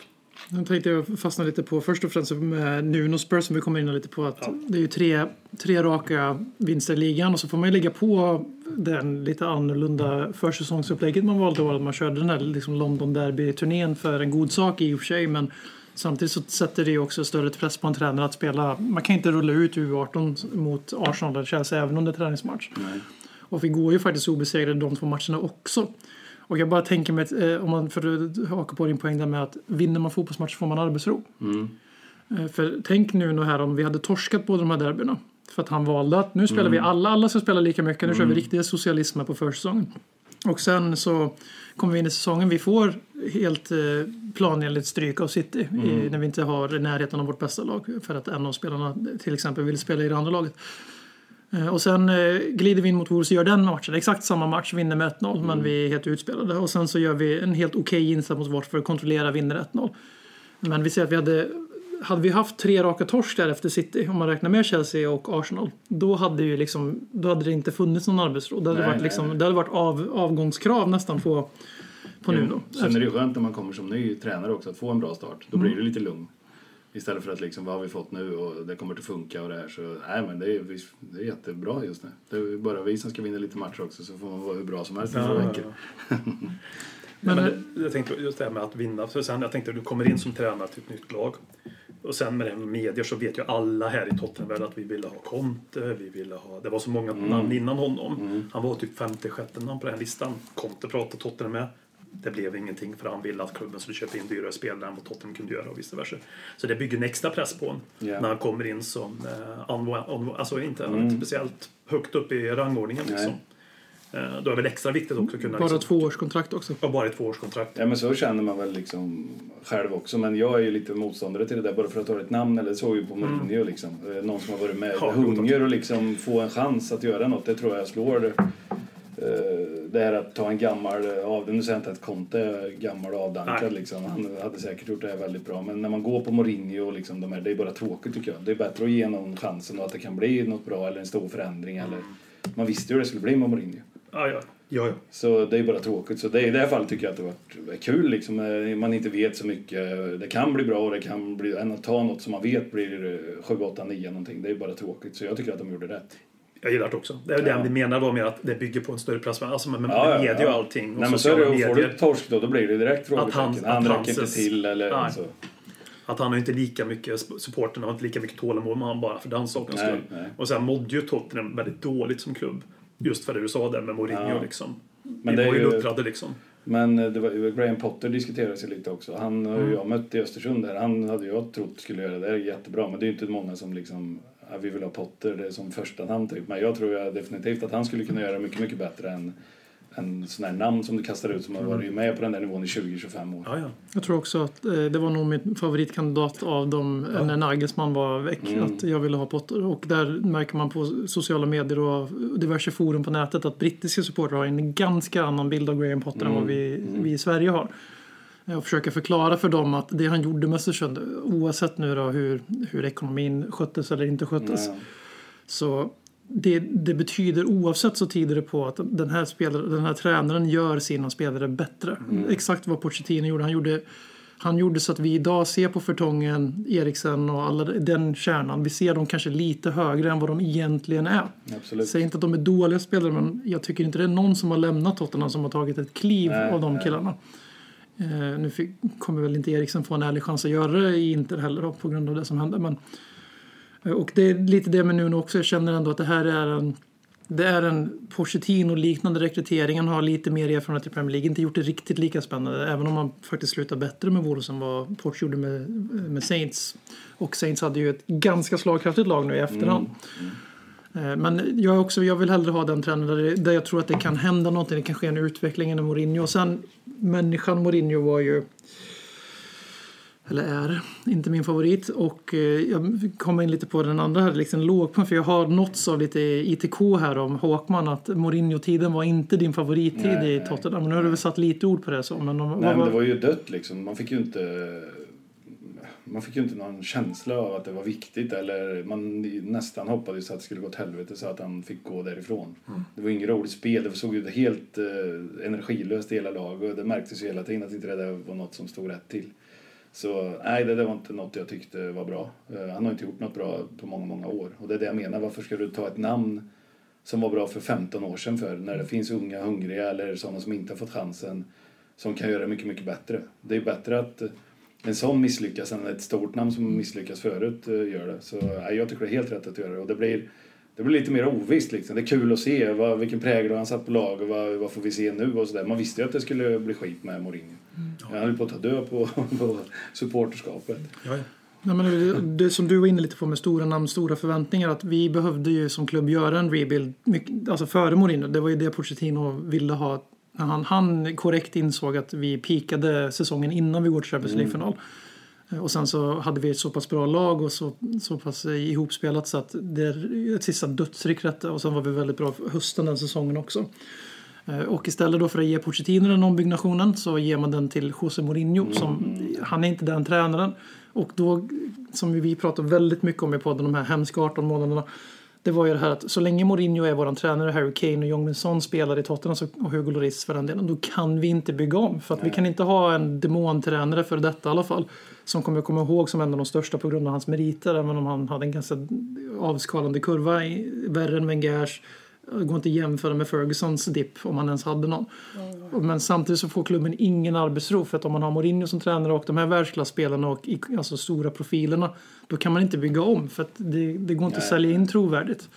Nu tänkte jag fastna lite på först och främst med Nuno Spurs som vi kommer in lite på att det är ju tre, tre raka vinster i ligan och så får man ju lägga på den lite annorlunda försäsongsupplägget man valde då. Att man körde den här liksom London Derby-turnén för en god sak i och för sig men samtidigt så sätter det ju också större press på en tränare att spela. Man kan inte rulla ut U18 mot Arsenal eller Chelsea även under träningsmatch. Nej. Och vi går ju faktiskt obesegrade de två matcherna också. Och jag bara tänker mig, att, eh, om man för att haka på din poäng där med att vinner man fotbollsmatcher får man arbetsro. Mm. Eh, För tänk nu här om vi hade torskat båda de här derbyna. För att han valde att nu spelar Mm. vi alla, alla ska spela lika mycket, nu kör vi riktiga socialismer på försäsongen. Och sen så kommer vi in i säsongen, vi får helt eh, planenligt stryk av City Mm. i, när vi inte har närheten av vårt bästa lag. För att en av spelarna till exempel vill spela i det andra laget. Eh, Och sen eh, glider vi in mot Wolves och gör den matchen. Exakt samma match, vinner med 1-0 men vi är helt utspelade. Och sen så gör vi en helt okej insats mot Watford, kontrollera, vinner 1-0. Men vi ser att vi hade, hade vi haft tre raka torsk där efter City, om man räknar med Chelsea och Arsenal, då hade, ju liksom, då hade det inte funnits någon arbetsro. Det hade Nej, varit, liksom, nej. det hade varit av, avgångskrav nästan på, på Nuno. Sen är det ju skönt när man kommer som ny tränare också att få en bra start. Då blir Mm. det lite lugn. Istället för att liksom, vad har vi fått nu och det kommer att funka och det här. Så nej men det är, det är jättebra just nu. Det är bara vi som ska vinna lite matcher också så får man vara hur bra som helst i två Ja, veckor. ja. Men, Men, men jag tänkte just det här med att vinna. För sen, jag tänkte att du kommer in som tränare till ett nytt lag. Och sen med det här med medier så vet ju alla här i Tottenham att vi ville ha Conte, vi ville ha... Det var så många namn innan honom. Han var typ femte, sjätte namn på den här listan. Conte pratade Tottenham med. Det blev ingenting för han ville att klubben skulle köpa in dyrare spelare än vad Tottenham kunde göra och vice versa. Så det bygger en extra press på honom Ja. när han kommer in som... Eh, alltså inte, inte speciellt högt upp i rangordningen liksom. Eh, då är det väl extra viktigt också att kunna... bara liksom, tvåårskontrakt också. Ja, bara ett tvåårskontrakt. Ja men så känner man väl liksom själv också. Men jag är ju lite motståndare till det där bara för att ta ett namn eller så ju på Mourinho liksom. Eh, Någon som har varit med Ja, hunger och liksom få en chans att göra något. Det tror jag slår det här att ta en gammal av nu säger jag inte att Conte är gammal och avdankad liksom. Han hade säkert gjort det här väldigt bra. Men när man går på Mourinho och liksom de här, det är bara tråkigt tycker jag. Det är bättre att ge någon chansen och att det kan bli något bra eller en stor förändring eller man visste ju hur det skulle bli med Mourinho. Ja, ja. ja, ja. Så det är bara tråkigt. Så det, i det här fallet tycker jag att det har varit kul liksom. eh, Man inte vet så mycket. Det kan bli bra och det kan bli... Än att ta något som man vet blir 7, 8, 9 någonting. Det är bara tråkigt. Så jag tycker att de gjorde rätt. Jag gillar det också. Det är Ja. det vi menar då med att det bygger på en större press. Alltså med, med Ja, ja, media och allting. Och Nej men så är det. Och får du torsk då, då blir det direkt han- frågetecken. att Han hans- räcker inte till eller Nej. så. Att han har inte lika mycket, supporten har inte lika mycket tålamod med han bara för den sakens skull. Och sen mådde ju Tottenham väldigt dåligt som klubb. Just för det du sa där med Mourinho Ja. liksom. Men vi det var ju luttrade liksom. Men det var, Graham Potter diskuterades ju lite också. Han har ju jag mött i Östersund där. Han hade jag trott skulle göra det. Det är jättebra. Men det är ju inte många som liksom, ja, vi vill ha Potter, det är som första namn typ. Men jag tror jag definitivt att han skulle kunna göra mycket, mycket bättre än, en sån här namn som du kastar ut som har varit med på den där nivån i 20-25 år. Ja, ja. Jag tror också att eh, det var nog min favoritkandidat av dem när Nagelsmann var väck. Mm. Att jag ville ha Potter. Och där märker man på sociala medier och diverse forum på nätet att brittiska supportrar har en ganska annan bild av Graham Potter än vad vi, vi i Sverige har. Jag försöker förklara för dem att det han gjorde med Östersund, oavsett nu då hur, hur ekonomin sköttes eller inte sköttes, Nej. så det, det betyder oavsett så tyder det på att den här, spelare, den här tränaren gör sina spelare bättre. Exakt vad Pochettino gjorde. Han gjorde han gjorde så att vi idag ser på Fertongen, Eriksen och alla den kärnan. Vi ser dem kanske lite högre än vad de egentligen är. Absolut. Säger inte att de är dåliga spelare men jag tycker inte det är någon som har lämnat Tottenham som har tagit ett kliv Nej, av de nej. Eh, nu fick, kommer väl inte Eriksen få en ärlig chans att göra det i Inter heller då, på grund av det som hände. Men, eh, och det är lite det med Nuno också. Jag känner ändå att det här är en det är en Pochettino-liknande rekrytering. Han har lite mer erfarenhet i Premier League. Inte gjort det riktigt lika spännande. Även om han faktiskt slutar bättre med Wolves än vad Poch gjorde med, med Saints. Och Saints hade ju ett ganska slagkraftigt lag nu i efterhand. Mm. mm. Men jag, är också, jag vill hellre ha den trenden där, jag tror att det kan hända någonting. Det kan ske en utveckling än Mourinho. Och sen människan Mourinho var ju eller är inte min favorit. Och eh, jag kommer in lite på den andra här, liksom lågpunkt. För jag har nåtts av lite ITK här om Håkman att Mourinho-tiden var inte din favorittid Nej, i Tottenham. Nu har du väl satt lite ord på det så. Men, om, Nej, vad, men det var ju dött liksom. Man fick ju inte... Man fick ju inte någon känsla av att det var viktigt eller man nästan hoppades att det skulle gå åt helvete så att han fick gå därifrån. Det var inget roligt spel, det såg ut helt eh, energilöst i hela laget och det märktes ju hela tiden att inte det där var något som stod rätt till. Så nej, det där var inte något jag tyckte var bra. Eh, han har inte gjort något bra på många, många år. Och det är det jag menar, varför ska du ta ett namn som var bra för 15 år sedan för när det finns unga, hungriga eller sådana som inte har fått chansen som kan göra det mycket, mycket bättre. Det är bättre att en sån misslyckas än ett stort namn som misslyckas förut eh, gör det. Så nej, jag tycker det är helt rätt att göra det. Och det blir, det blir lite mer ovisst liksom. Det är kul att se vad, vilken prägel han satt på lag och vad, vad får vi se nu och sådär. Man visste ju att det skulle bli skit med Mourinho. Han höll på att ta död på, på supporterskapet. Ja, ja. Nej, men det, det som du var inne lite på med stora namn, stora förväntningar. Att vi behövde ju som klubb göra en rebuild mycket, alltså före Mourinho. Det var ju det Pochettino ville ha. När han, han korrekt insåg att vi pikade säsongen innan vi går till Champions League-final. Och sen så hade vi ett så pass bra lag och så, så pass ihopspelat så att det är ett sista dödsryck detta. Och sen var vi väldigt bra hösten den säsongen också. Eh, Och istället då för att ge Pochettino den ombyggnationen så ger man den till José Mourinho. Som, han är inte den tränaren. Och då, som vi pratar väldigt mycket om i podden, de här hemska 18 månaderna. Det var ju det här att så länge Mourinho är våran tränare, Harry Kane och Jong Son spelar i Tottenham och Hugo Lloris för den delen, då kan vi inte bygga om. För att vi kan inte ha en demontränare för detta i alla fall. Som kommer jag komma ihåg som en av de största på grund av hans meriter, även om han hade en ganska avskalande kurva, i- värre än Wengers. Det går inte att jämföra med Fergusons dipp om han ens hade någon. Men samtidigt så får klubben ingen arbetsro för att om man har Mourinho som tränare och de här världsklassspelarna och alltså stora profilerna då kan man inte bygga om för att det, det går inte att Nej, sälja in trovärdigt.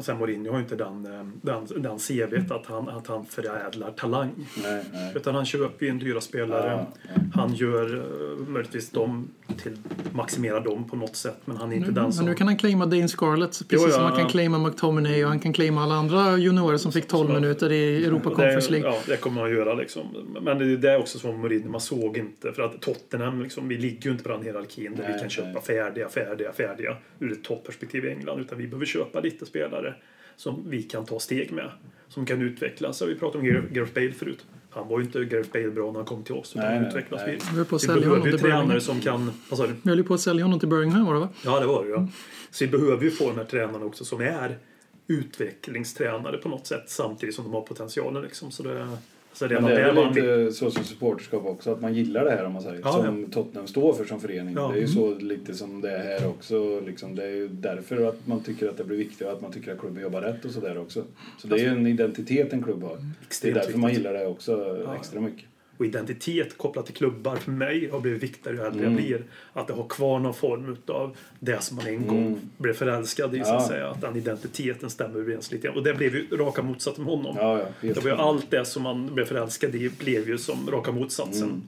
Och sen Mourinho har ju inte den, eh, den, den CVt att han, att han förädlar talang. Nej, nej. Utan han köper ju en dyra spelare. Ja, Han gör uh, möjligtvis dem till, maximerar dem på något sätt. Men han är inte Nu, den som... nu kan han claima Dane Scarlett precis Jo, ja, som han kan ja. claima McTominay och han kan claima alla andra juniorer som fick 12 minuter i Europa Conference League. ja, det kommer han göra liksom. Men det är det också som Mourinho, man såg inte. För att Tottenham, liksom, vi ligger ju inte på den hierarkin där Nej, vi kan köpa färdiga, färdiga, färdiga ur ett topperspektiv i England. Utan vi behöver köpa lite spelare som vi kan ta steg med. Som kan utvecklas. Vi pratade om Gareth Bale förut. Han var ju inte Gareth Bale bra när han kom till oss. Utan Nej, han utvecklas. nej. Vi, Vi höll på att vi sälja honom behöver ju tränare som kan... Vad? Vi höll ju på att sälja honom till Birmingham var det va? Ja, det var det ja. Så vi behöver ju få de här tränarna också som är utvecklingstränare på något sätt samtidigt som de har potentialen liksom. Så det, så redan Men det är väl lite så som supporterskap också, att man gillar det här om man säger. Ja, som Tottenham står för som förening. Ja. Det är ju så lite som det är här också. Liksom, det är ju därför att man tycker att det blir viktigt och att man tycker att klubben jobbar rätt och sådär också. Så det är ju en identitet en klubb har. Det är därför man gillar det också Ja. extra mycket. Och identitet kopplat till klubbar för mig har blivit viktigare ju äldre Mm. jag blir. Att det har kvar någon form av det som man en gång Mm. blev förälskad i. Så Ja. att säga. Att den identiteten stämmer överens lite grann. Och det blev ju raka motsatsen med honom. Ja, ja. Det var ju allt det som man blev förälskad i blev ju som raka motsatsen. Mm.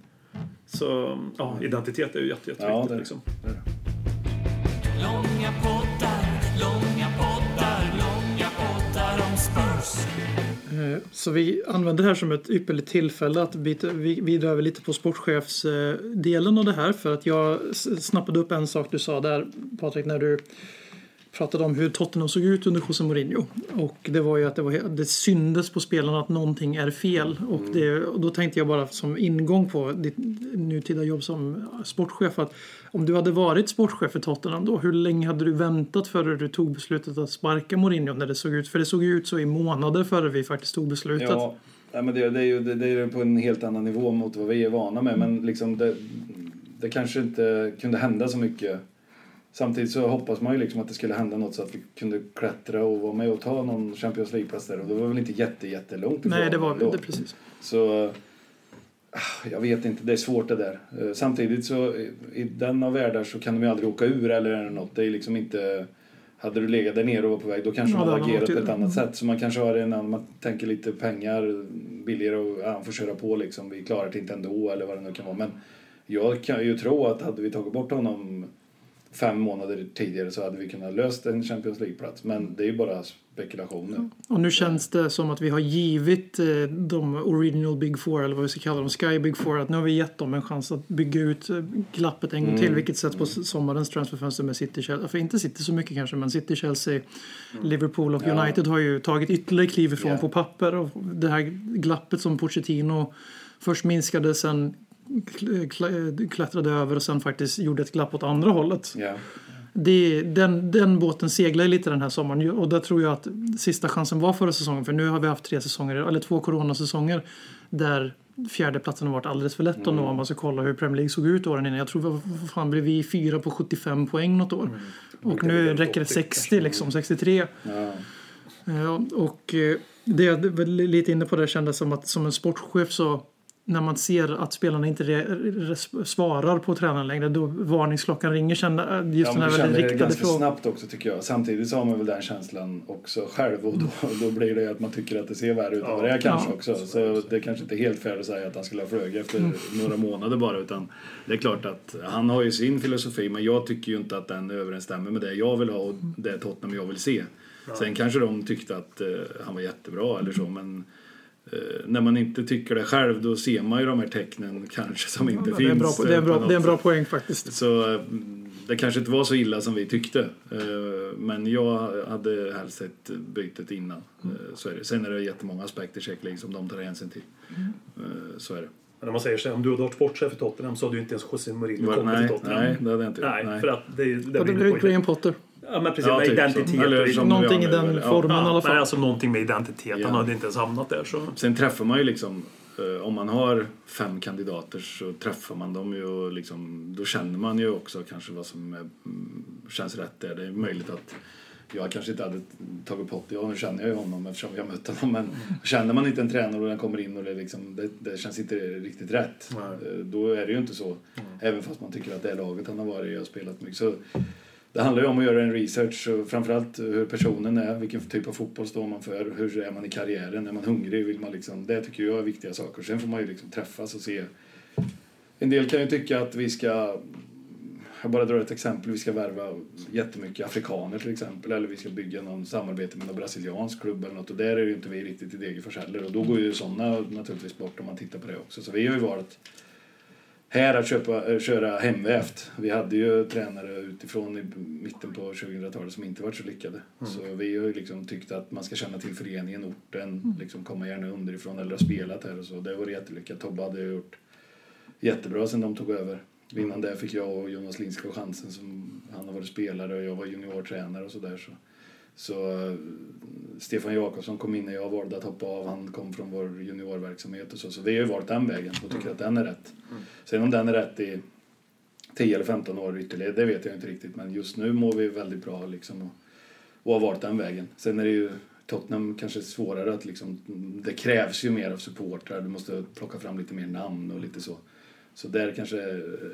Så ja, identitet är ju jätte, jätteviktigt. Ja, det är det. liksom. Långa poddar, långa poddar, långa poddar om Spurs. Eh, så vi använder det här som ett ypperligt tillfälle att bidra vidare över lite på sportchefsdelen av det här. För att jag snappade upp en sak du sa där Patrik när du pratade om hur Tottenham såg ut under José Mourinho. Och det var ju att det, var, det syndes på spelarna att någonting är fel. Och, det, och då tänkte jag bara som ingång på ditt nutida jobb som sportchef att om du hade varit sportchef för Tottenham då, hur länge hade du väntat före du tog beslutet att sparka Mourinho när det såg ut? För det såg ju ut så i månader före vi faktiskt tog beslutet. Ja, nej, men det, det, är ju det, det är på en helt annan nivå mot vad vi är vana med. Men liksom det, det kanske inte kunde hända så mycket. Samtidigt så hoppas man ju liksom att det skulle hända något så att vi kunde klättra och vara med och ta någon Champions League-plats där. Och det var väl inte jätte, jättelångt ifrån Nej, det var ändå. det precis. Så ah, jag vet inte, det är svårt det där. Eh, Samtidigt så i- i den av världar så kan de ju aldrig åka ur eller något. Det är liksom inte... Hade du legat där nere och var på väg då kanske Ja, man hade agerat på ett annat sätt. Så man kanske har en annan, man tänker lite pengar billigare och ja, han får köra på liksom. Vi klarar det inte ändå eller vad det nu kan vara. Men jag kan ju tro att hade vi tagit bort honom fem månader tidigare så hade vi kunnat löst en Champions League-plats. Men det är ju bara spekulationer. Och nu känns det som att vi har givit eh, de original Big Four, eller vad vi ska kalla dem, Sky Big Four, att nu har vi gett dem en chans att bygga ut eh, glappet en gång till, vilket sätts på s- sommarens transferfönster med City, Chelsea. För inte City så mycket kanske, men City, Chelsea, Liverpool och Ja. United har ju tagit ytterligare kliv ifrån Ja. på papper. Och det här glappet som Pochettino först minskade, sen klättrade över och sen faktiskt gjorde ett glapp åt andra hållet. Ja. Det, den, den båten seglar lite den här sommaren och där tror jag att sista chansen var förra säsongen för nu har vi haft tre säsonger, eller två coronasäsonger där fjärdeplatsen har varit alldeles för lätt att nå om man ska kolla hur Premier League såg ut åren innan. Jag tror vad fan blev vi fyra på 75 poäng något år. Och nu räcker det 60 liksom, 63. Ja. Ja, och eh, det jag var lite inne på det kändes som att som en sportchef så när man ser att spelarna inte re, re, svarar på tränaren längre då varningsklockan ringer. Känner, eh, just Ja, den här väldigt det riktade ganska frågan. snabbt också tycker jag. Samtidigt så har man väl den känslan också själv och då, då blir det ju att man tycker att det ser värre ut än vad det är kanske Ja. också. Så det är kanske inte helt fair att säga att han skulle ha flugit efter Mm. några månader bara utan det är klart att han har ju sin filosofi men jag tycker ju inte att den överensstämmer med det jag vill ha och det Tottenham jag vill se. Sen kanske de tyckte att eh, han var jättebra eller så men när man inte tycker det själv då ser man ju de här tecknen kanske som inte Ja, finns. det, är en bra, eh, det, är bra, det är en bra sätt. poäng faktiskt. Så mm, det kanske inte var så illa som vi tyckte. Eh, Men jag hade helst sett bytet innan. Mm. Eh, Så är det. Sen är det jättemånga aspekter League som de tar hänsyn till. Mm. Eh, Så är det. Men när man säger så här, om du hade varit sportchef i Tottenham så hade ju inte ens José Mourinho kommit till nej, Tottenham. nej, det hade jag inte gjort. Nej, för att det, det, Och blir det på Graham Potter. Ja, men precis. Ja, med typ så. identitet. Eller och- som Någonting i den ja. formen i alla Ja, fall. men alltså någonting med identitet. Ja. Han hade inte ens hamnat där. Så. Sen träffar man ju liksom, eh, om man har fem kandidater så träffar man dem ju och liksom, då känner man ju också kanske vad som är, mm, känns rätt där. Det är möjligt att jag kanske inte hade tagit Potter, ja nu känner jag ju honom eftersom jag mött honom men känner man inte en tränare och den kommer in och det, liksom, det, det känns inte riktigt rätt Nej. eh, då är det ju inte så. Även fast man tycker att det är laget han har varit i och spelat mycket. Så det handlar ju om att göra en research och framförallt hur personen är, vilken typ av fotboll står man för, hur är man i karriären, är man hungrig, vill man liksom, det tycker jag är viktiga saker. Sen får man ju liksom träffas och se. En del kan ju tycka att vi ska, jag bara drar ett exempel, vi ska värva jättemycket afrikaner till exempel, eller vi ska bygga någon samarbete med någon brasiliansk klubb eller något och där är ju inte vi riktigt i Degerfors heller och då går ju sådana naturligtvis bort om man tittar på det också. Så vi har ju valt här att köpa, äh, köra hemvävt. Vi hade ju tränare utifrån i mitten på 2000-talet som inte varit så lyckade. Så vi har ju liksom tyckt att man ska känna till föreningen, orten, liksom komma gärna underifrån eller ha spelat här och så. Det var jättelyckat. Tobbe hade gjort jättebra sen de tog över. Innan det fick jag och Jonas Lindskog chansen som han har varit spelare och jag var juniortränare och sådär. Så, så eh, Stefan Jakobsson kom in när jag valde att hoppa av. Han kom från vår juniorverksamhet och så. Så vi har ju valt den vägen och tycker att den är rätt. Sen om den är rätt i 10 eller 15 år ytterligare, det vet jag inte riktigt. Men just nu mår vi väldigt bra liksom och, och har valt den vägen. Sen är det ju Tottenham kanske svårare att liksom, det krävs ju mer av supportrar. Du måste plocka fram lite mer namn och lite så. Så där kanske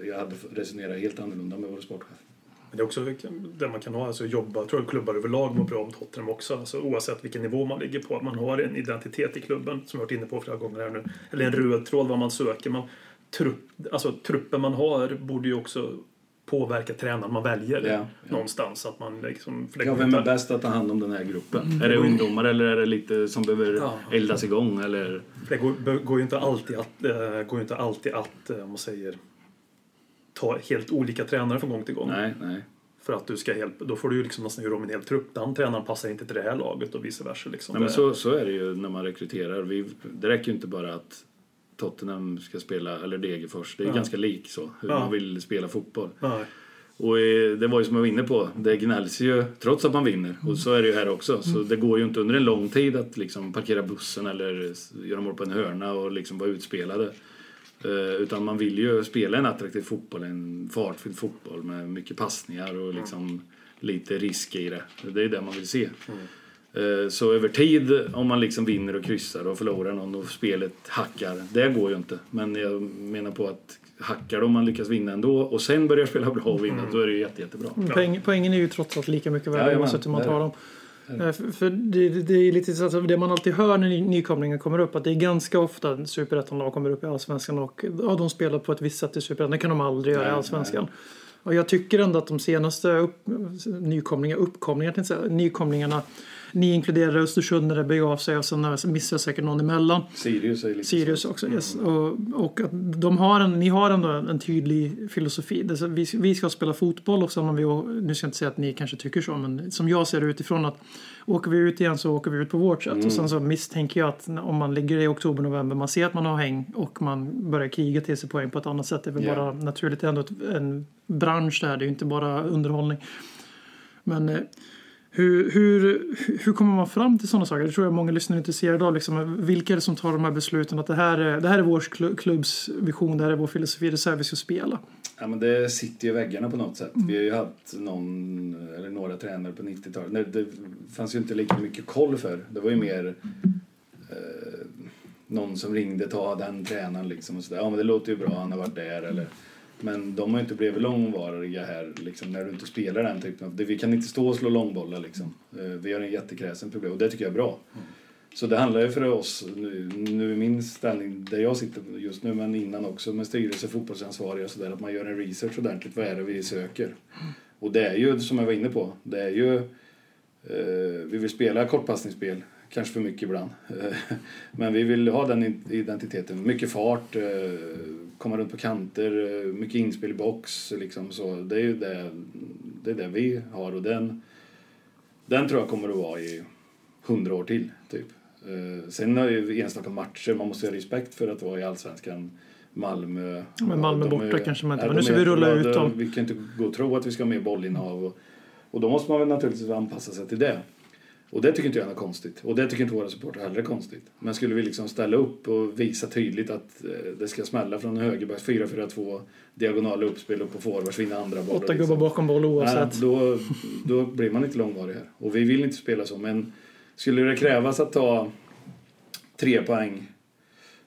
jag hade resonerat helt annorlunda med vår sportchef. Men det är också det man kan ha, alltså jobba. Jag tror att klubbar överlag mår bra om Tottenham också. Alltså, oavsett vilken nivå man ligger på. Att man har en identitet i klubben, som jag varit inne på flera gånger här nu. Eller en röd tråd vad man söker. Man, trupp, alltså, truppen man har borde ju också påverka tränaren man väljer Ja, ja. någonstans. Att man liksom, Ja, vem är bäst att ta hand om den här gruppen? Är det ungdomar eller är det lite som behöver Ja. eldas igång? Eller? det går, går ju inte alltid att, äh, går inte alltid att äh, om man säger, ta helt olika tränare från gång till gång. Nej, nej. För att du ska helt, då får du ju liksom nästan göra om en hel trupp. Den tränaren passar inte till det här laget och vice versa. Liksom. Nej, men så, så är det ju när man rekryterar. Vi, det räcker ju inte bara att Tottenham ska spela, eller Degerfors. Det är Ja. ganska lik så, hur Ja. man vill spela fotboll. Nej. Och eh, det var ju som jag var inne på, det gnälls ju trots att man vinner. Och så är det ju här också. Så det går ju inte under en lång tid att liksom parkera bussen eller göra mål på en hörna och liksom vara utspelade. Eh, utan man vill ju spela en attraktiv fotboll, en fartfylld fotboll med mycket passningar och liksom lite risk i det. Det är det man vill se. Eh, Så över tid, om man liksom vinner och kryssar och förlorar någon och spelet hackar, det går ju inte. Men jag menar på att hackar om man lyckas vinna ändå och sen börjar spela bra och vinna, då är det ju jätte, jättebra. Poäng, poängen är ju trots allt lika mycket Jajamän, oavsett hur man tar dem. Eh, För, för det, det är lite så att det man alltid hör när ny- nykomlingar kommer upp att det är ganska ofta superettan-lag kommer upp i allsvenskan och ja, de spelar på ett visst sätt i superettan. Det kan de aldrig göra i Nej, allsvenskan. Och jag tycker ändå att de senaste upp, nykomlingar, uppkomlingar, nykomlingarna, ni inkluderar Östersund när det begav sig och sen missar jag säkert någon emellan. Sirius är lite Sirius så. också, yes. Och, och att de har en, ni har ändå en tydlig filosofi. Det vi, vi ska spela fotboll och sen om vi, nu ska jag inte säga att ni kanske tycker så, men som jag ser det utifrån att åker vi ut igen så åker vi ut på vårt sätt. Och sen så misstänker jag att om man ligger i oktober, november, man ser att man har häng och man börjar kriga till sig poäng på ett annat sätt. Det är väl Ja. bara naturligt, det är ändå ett, en bransch det här, det är ju inte bara underhållning. Men eh, hur, hur, hur kommer man fram till sådana saker? Det tror jag många lyssnare är intresserade av. Liksom, vilka är det som tar de här besluten? Att det här är, det här är vår klu- klubbs vision, det här är vår filosofi, det är så här vi ska spela. Ja, men det sitter ju i väggarna på något sätt. Vi har ju haft någon, eller några tränare på 90-talet. Nej, Det fanns ju inte lika mycket koll för. Det var ju mer eh, någon som ringde, ta den tränaren liksom. Och så där. Ja men det låter ju bra, han har varit där. Eller, men de har ju inte blivit långvariga här liksom, när du inte spelar den typen av... Vi kan inte stå och slå långbollar liksom. Eh, vi har en jättekräsen problem och det tycker jag är bra. Så det handlar ju för oss, nu, nu i min ställning där jag sitter just nu men innan också med styrelse, fotbollsansvariga och sådär att man gör en research ordentligt. Vad är det vi söker? Och det är ju som jag var inne på, det är ju eh, vi vill spela kortpassningsspel, kanske för mycket ibland. men vi vill ha den identiteten, mycket fart, eh, komma runt på kanter, eh, mycket inspel i box liksom så. Det är ju det, det, är det vi har och den, den tror jag kommer att vara i hundra år till, typ. Eh, sen har ju enstaka matcher, man måste ha respekt för att vara i Allsvenskan. Malmö. Men Malmö de borta är- kanske man inte, men nu ska vi rulla ut dem. Vi kan inte gå och tro att vi ska ha mer bollinnehav. Och, och då måste man väl naturligtvis anpassa sig till det. Och det tycker inte jag är konstigt. Och det tycker inte våra supportrar heller är konstigt. Men skulle vi liksom ställa upp och visa tydligt att eh, det ska smälla från högerback, 4-4-2, diagonala uppspel upp på forwards, vinna andra bollar. Åtta liksom. gubbar bakom boll oavsett. Nej, då, då blir man inte långvarig här. Och vi vill inte spela så. Men skulle det krävas att ta tre poäng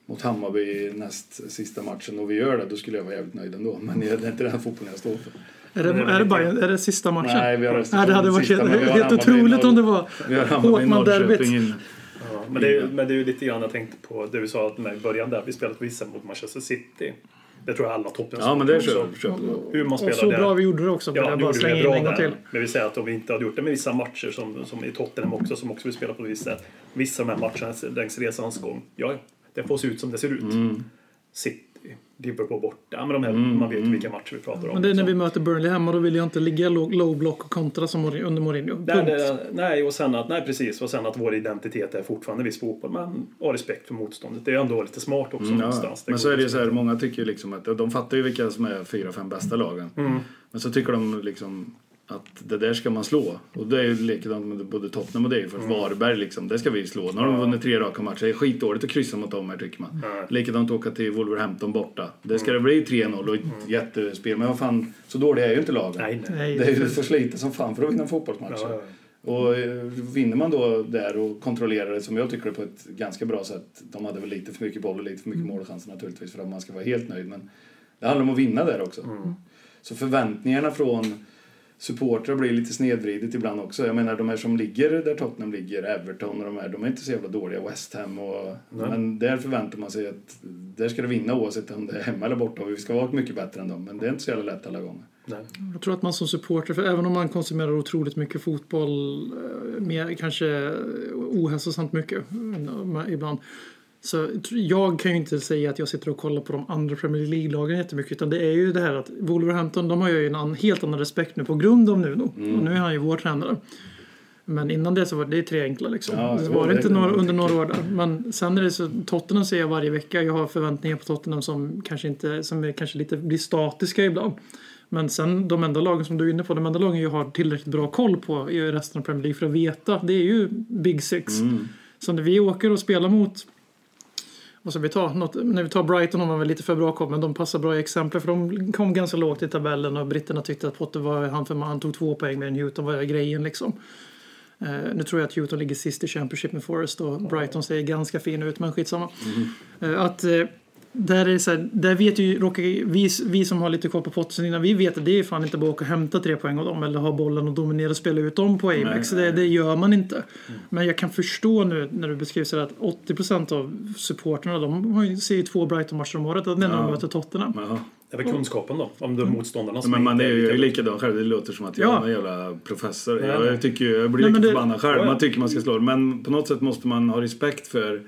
mot Hammarby näst sista matchen och vi gör det, då skulle jag vara jävligt nöjd ändå. Men det är inte den fotbollen jag står för. Är det, är det, Bayern, är det sista matchen? Nej, vi har Nej, det hade varit sista, helt Hammarby otroligt om det var Håkman-derbyt. Ja, men, det är, ju- men det är ju lite grann jag tänkte på det vi sa att med i början där vi spelade vissa mot Manchester City. Det tror jag alla toppen Ja, men det köper köper jag. Hur man Och spelar så där. bra vi gjorde det också. Ja, Ja, det bara slänga in bra en gång där. till. Men vi säger att om vi inte hade gjort det med vissa matcher som, som i Tottenham också som också vi spelar på ett visst sätt. Vissa av de här matcherna längs resans gång. Ja, det får se ut som det ser ut. Mm. City, Liverpool borta. Ja, men de här, Man vet ju vilka matcher vi pratar om. Men det är när vi liksom. möter Burnley hemma, då vill jag inte ligga low, block och kontra som under Mourinho. Nej, det, nej, och sen att, nej, precis. Och sen att vår identitet är fortfarande viss fotboll. Men ha respekt för motståndet. Det är ändå lite smart också Mm, ja. någonstans. Men går så är det ju liksom så här, många tycker liksom att de fattar ju vilka som är fyra, fem bästa lagen. Mm. Men så tycker de liksom att det där ska man slå. Och det är ju likadant med både Tottenham och det. För Mm. Varberg liksom, det ska vi slå. Nu har de vunnit tre raka matcher. Det är skitdåligt att kryssa mot dem här tycker man. Ja. Likadant att åka till Wolverhampton borta. Det ska Mm. det bli 3-0 och ett jättespel. Men vad fan, så dåliga är ju inte lagen. Nej, nej. Det är ju för slita som fan för att vinna fotbollsmatcher. Ja, ja. Och eh, vinner man då där och kontrollerar det som jag tycker på ett ganska bra sätt. De hade väl lite för mycket boll och lite för mycket målchanser naturligtvis för att man ska vara helt nöjd. Men det handlar om att vinna där också. Så förväntningarna från supportrar blir lite snedvridet ibland också. Jag menar de här som ligger där Tottenham ligger, Everton och de här, de är inte så jävla dåliga. West Ham och... Men där förväntar man sig att där ska det vinna oavsett om det är hemma eller borta och vi ska vara mycket bättre än dem. Men det är inte så jävla lätt alla gånger. Nej. Jag tror att man som supporter, för även om man konsumerar otroligt mycket fotboll, eh, mer, kanske ohälsosamt mycket eh, ibland. Så jag kan ju inte säga att jag sitter och kollar på de andra Premier League-lagen jättemycket. Utan det är ju det här att Wolverhampton, de har ju en annan, helt annan respekt nu på grund av Nuno. Mm. Och nu är han ju vår tränare. Men innan det så var det tre enkla liksom. Ja, det var det inte några, under några år där. Men sen är det så, Tottenham ser jag varje vecka. Jag har förväntningar på Tottenham som kanske inte, som är kanske lite blir statiska ibland. Men sen de enda lagen som du är inne på, de enda lagen jag har tillräckligt bra koll på i resten av Premier League för att veta, det är ju Big Six. Mm. Så när vi åker och spelar mot vad ska vi ta? Något, när vi tar Brighton har man väl lite för bra koll, men de passar bra i exempel för de kom ganska lågt i tabellen och britterna tyckte att Potter var han för han tog två poäng med Newton var grejen liksom. Eh, nu tror jag att Newton ligger sist i Championship med Forest och Brighton ser ganska fin ut, men skitsamma. Eh, att eh, där, är det så här, där vet ju, råkar, vi, vi som har lite koll på Potter sen innan, vi vet att det är fan inte bara att åka och hämta tre poäng av dem eller ha bollen och dominera och spela ut dem på Amex. Nej, Det, nej. det gör man inte. Men jag kan förstå nu när du beskriver så här att 80% av supporterna de har ju, ser ju två Brighton-matcher om året när de Ja. möter Tottenham. Jaha. Det är väl kunskapen då, om de motståndarna som Men man är ju lika- likadan själv. Det låter som att jag Ja. är en jävla professor. Jag, tycker, jag blir Nej, lite det- förbannad själv. Ja, ja. Man tycker man ska slå det. Men på något sätt måste man ha respekt för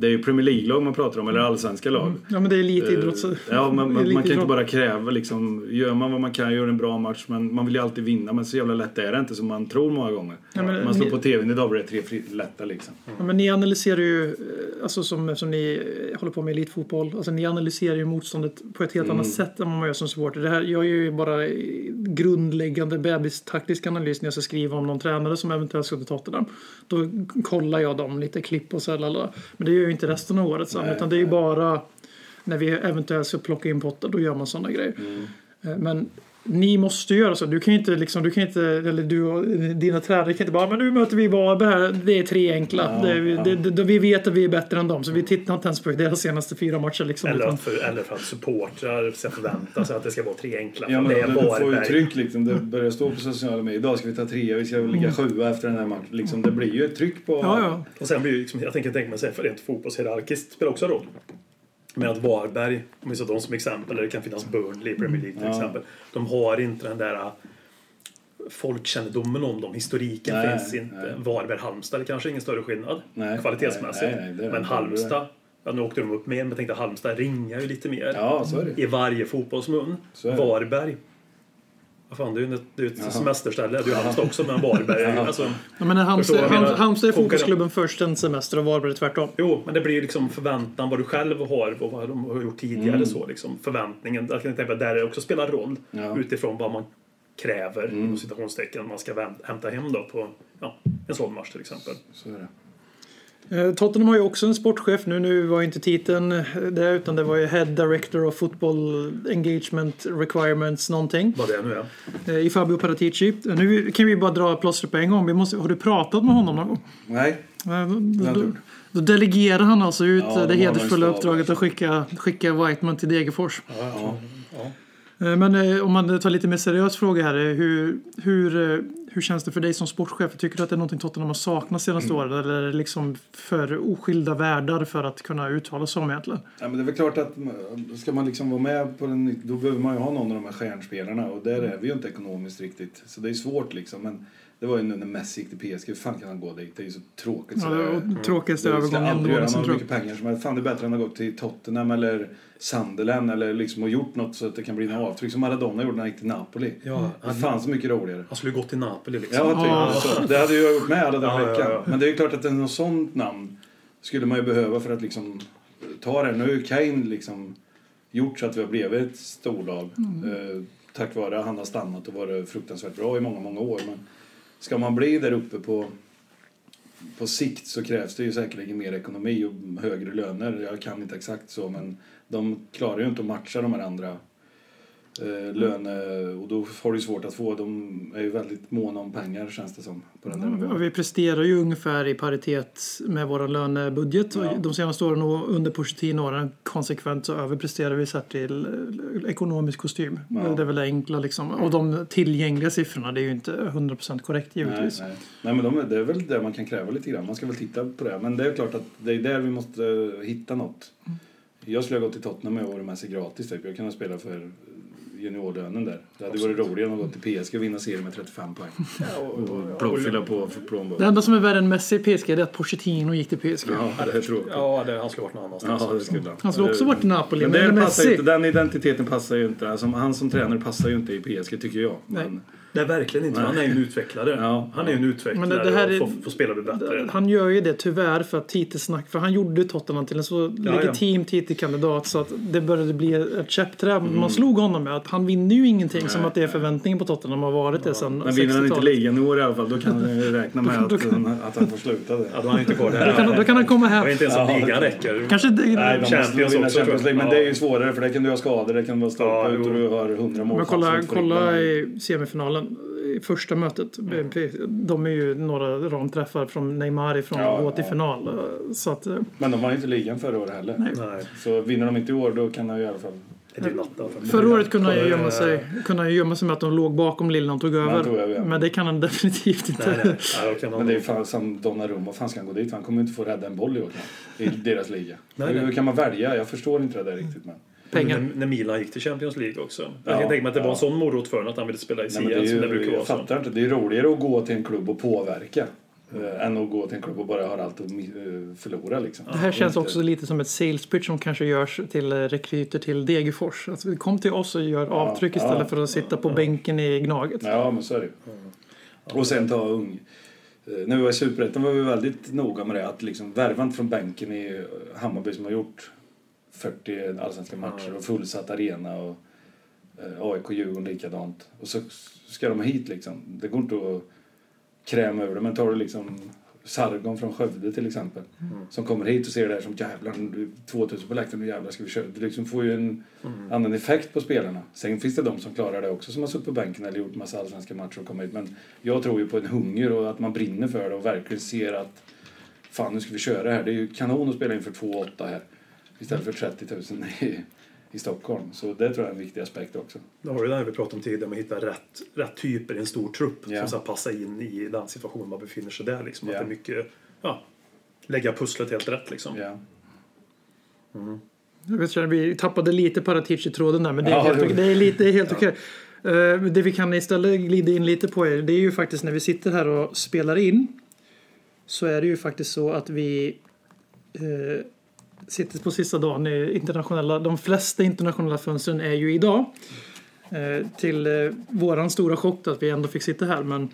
det är ju Premier League-lag man pratar om, eller allsvenska lag. Ja men det är elitidrott. Eh, Ja, man, man, kan inte bara kräva liksom, gör man vad man kan, gör en bra match, men man vill ju alltid vinna. Men så jävla lätt är det inte som man tror många gånger. Ja, men- man slår ni- på tvn idag blir det tre fri- lätta liksom. Ja, men ni analyserar ju, eh, alltså som, som ni eh, håller på med elitfotboll, alltså ni analyserar ju motståndet på ett helt Mm. annat sätt än vad man gör som supporter. Det här, jag gör ju bara grundläggande bebistaktisk analys när jag ska skriva om någon tränare som eventuellt ska till Tottenham. Då kollar jag dem, lite klipp och så här. Men det gör ju inte resten av året sen, Nej, utan det är ju bara när vi eventuellt ska plocka in Potter, då gör man sådana grejer. Mm. Eh, Men ni måste göra så. Du kan ju inte, liksom, du kan inte, eller du och dina tränare kan inte bara, men nu möter vi Varberg här, det är tre enkla. Ja, det, ja. det, det, vi vet att vi är bättre än dem, så vi tittar inte ens på deras senaste fyra matcher. Liksom, Eller utan, för, eller för att supportrar ska förvänta sig att det ska vara tre enkla. Ja, men det är du får ju Varberg. tryck liksom. Det börjar stå på sociala medier. Idag ska vi ta trea, vi ska ligga sjua efter den här matchen. Liksom, det blir ju ett tryck på... ja, ja. Och sen blir ju liksom, jag tänker tänka mig rent fotbollshierarkiskt spelar också roll. Med att Varberg, om vi tar dem som exempel, eller det kan finnas Burnley i Premier League till Ja. exempel. De har inte den där äh, folkkännedomen om dem. Historiken Nej, finns inte. nej. Varberg-Halmstad, det kanske ingen större skillnad Nej, kvalitetsmässigt. men. Halmstad, ja, nu åkte de upp mer, men jag tänkte Halmstad ringar ju lite mer Ja, i varje fotbollsmun. Varberg. Fan, det är ju ett, det är ett semesterställe. Det är ju Halmstad också, men Varberg. Alltså, Ja, men Halmstad, menar? Halmstad är fotbollsklubben först en semester och Varberg är tvärtom. Jo, men det blir ju liksom förväntan vad du själv har och vad de har gjort tidigare. Mm. så. liksom. Förväntningen, jag kan tänka där det också spelar roll Ja. utifrån vad man kräver, Mm. inom citationstecken, man ska vänt- hämta hem då på ja, en sån match till exempel. Så är det. Eh, Tottenham har ju också en sportchef nu. Nu var ju inte titeln eh, det utan det var ju Head Director of Football Engagement Requirements någonting. Vad det nu är. eh, I Fabio Paratici. Nu kan vi bara dra plåstret på en gång. Vi måste, har du pratat med honom någon gång? Nej, Då, då, delegerar han alltså ut Ja, det hedersfulla uppdraget att skicka, skicka Whiteman till Degerfors. Ja, ja. ja. Men om man tar lite mer seriös fråga här. Hur, hur, hur känns det för dig som sportchef? Tycker du att det är någonting Tottenham har saknat senaste Mm. åren? Eller är det liksom för oskilda världar för att kunna uttala sig om egentligen? Ja, men det är väl klart att man- ska man liksom vara med på den, då behöver man ju ha någon av de här stjärnspelarna och där är vi ju inte ekonomiskt riktigt. Så det är svårt liksom. Men det var ju nu när Messi gick till PSG, hur fan kan han gå dit? Det är ju så tråkigt. Ja, så det det- var tråkigaste det ska övergången aldrig göra mycket pengar som helst. Fan det är bättre än att gå till Tottenham eller Sunderland eller liksom och gjort något så att det kan bli en avtryck som Maradona gjorde när han gick till Napoli. Ja, Det är fan så mycket roligare. Han skulle gått till Napoli liksom. Ja, typ. Ja. Så. Det hade jag gjort med alla den Ja, ja, veckan. ja. Men det är ju klart att något sånt namn skulle man ju behöva för att liksom ta det. Nu har ju Kane liksom gjort så att vi har blivit ett storlag. Eh, tack vare att han har stannat och varit fruktansvärt bra i många, många år. Men ska man bli där uppe på, på sikt så krävs det ju säkerligen mer ekonomi och högre löner. Jag kan inte exakt så men de klarar ju inte att matcha de här andra eh, löne och då har du svårt att få. De är ju väldigt måna om pengar känns det som. På den nivån. vi presterar ju ungefär i paritet med vår lönebudget. Ja. Och De senaste åren och under Pochettino-åren konsekvent så överpresterar vi sett till eh, ekonomisk kostym. Ja. Det är väl det enkla liksom. Och de tillgängliga siffrorna, det är ju inte 100% korrekt Nej, givetvis. nej. nej men de, det är väl det man kan kräva lite grann. Man ska väl titta på det. Men det är klart att det är där vi måste eh, hitta något. Jag skulle ha gått till Tottenham i år med sig gratis. Typ. Jag kunde spela för juniorlönen där. Det hade varit roligare än att gå till PSG och vinna serien med 35 poäng. Och plock- fylla på för Det plånboken. enda som är värre än Messi i PSG är att Pochettino gick till PSG. Ja, det är tråkigt. Ja, det, han skulle varit någon annanstans. Ja, det skulle han. Han skulle också varit i Napoli, Men men det passar Messi. inte, den identiteten passar ju inte. Alltså, han som tränare passar ju inte i PSG tycker jag. Men, Nej, verkligen inte. Han är ju en utvecklare. Ja. Han är ju en utvecklare Men det- det här är- och får, får spela bättre. Han gör ju det tyvärr för att titelsnack, för han gjorde Tottenham till en så ja. legitim titelkandidat så att det började bli ett käppträ Mm. man slog honom med. Att han vinner ju ingenting som att det är förväntningen på Tottenham har varit det sedan men vinner han inte 60-talet. ligan i år i alla fall då kan ju räkna med Då att, kan- att han får sluta det. Ja, då han inte kvar där. Då kan, då kan han komma Jag vet här. inte ens om Ja, ligan det- räcker. Kanske det, Nej, Champions också, Champions jag. League, men det är ju Ja. svårare för det kan du ha skador, det kan vara stolpe Ja, ut och du har 100 mål. men kolla, kolla i semifinalen. I första mötet. BNP, de är ju några ramträffar från Neymar ifrån Ja, att gå till ja. final. Så att, eh, Men de vann ju inte ligan förra året heller. Nej, Så vinner de inte i år då kan ju i alla fall... Förra året kunde han ju gömma sig, kunde han gömma sig med att de låg bakom de tog över. tog över, ja. Men det kan han definitivt inte. Nej, nej. Ja, Men det är ju fan som Donnarumma, vad fan ska han gå dit? Han kommer ju inte få rädda en boll i år i deras liga. Nej, nej. Hur kan man välja? Jag förstår inte det där riktigt. Men, Pengar. När, när Milan gick till Champions League också. Jag Ja, kan tänka mig att det var en ja. sån morot för honom att han ville spela i CL är som det ju, brukar vara. jag fattar inte. Det är roligare att gå till en klubb och påverka. eh, än att gå till en klubb och bara ha allt att eh, förlora liksom. Det här känns Inte- också lite som ett sales pitch som kanske görs till eh, rekryter till Degerfors. Alltså, kom till oss och gör avtryck istället ja, för att sitta på bänken i Gnaget. Ja, men så är det. Och sen ta ung... När vi var i Superettan var vi väldigt noga med det. Att liksom värva inte från bänken i Hammarby som har gjort 40 allsvenska matcher och fullsatt arena. Och eh, AIK Djurgården likadant. Och så ska de hit liksom. Det går inte att kräma över det. Men tar du liksom Sargon från Skövde till exempel. Som kommer hit och ser det här som jävlar, nu- 2000 på läktaren, nu jävlar ska vi köra. Det liksom får ju en annan effekt på spelarna. Sen finns det de som klarar det också som har suttit på bänken eller gjort massa allsvenska matcher och kommit hit. Men jag tror ju på en hunger och att man brinner för det och verkligen ser att fan nu ska vi köra det här. Det är ju kanon att spela inför 2 8 här istället för 30 000 i, i Stockholm. Så det tror jag är en viktig aspekt också. Då har du det vi pratade om tidigare, att hitta rätt, rätt typer i en stor trupp Ja. som ska passa in i den situationen man befinner sig där. Liksom. Att Ja. det är mycket, ja, lägga pusslet helt rätt liksom. Ja. Jag vet inte, vi tappade lite Paratici i tråden där men det är Ja, helt, det- är lite, det är helt okej. Eh, det vi kan istället glida in lite på är, det är ju faktiskt när vi sitter här och spelar in så är det ju faktiskt så att vi eh, sitter på sista dagen i internationella, de flesta internationella fönstren är ju idag. Eh, till eh, våran stora chock då, att vi ändå fick sitta här men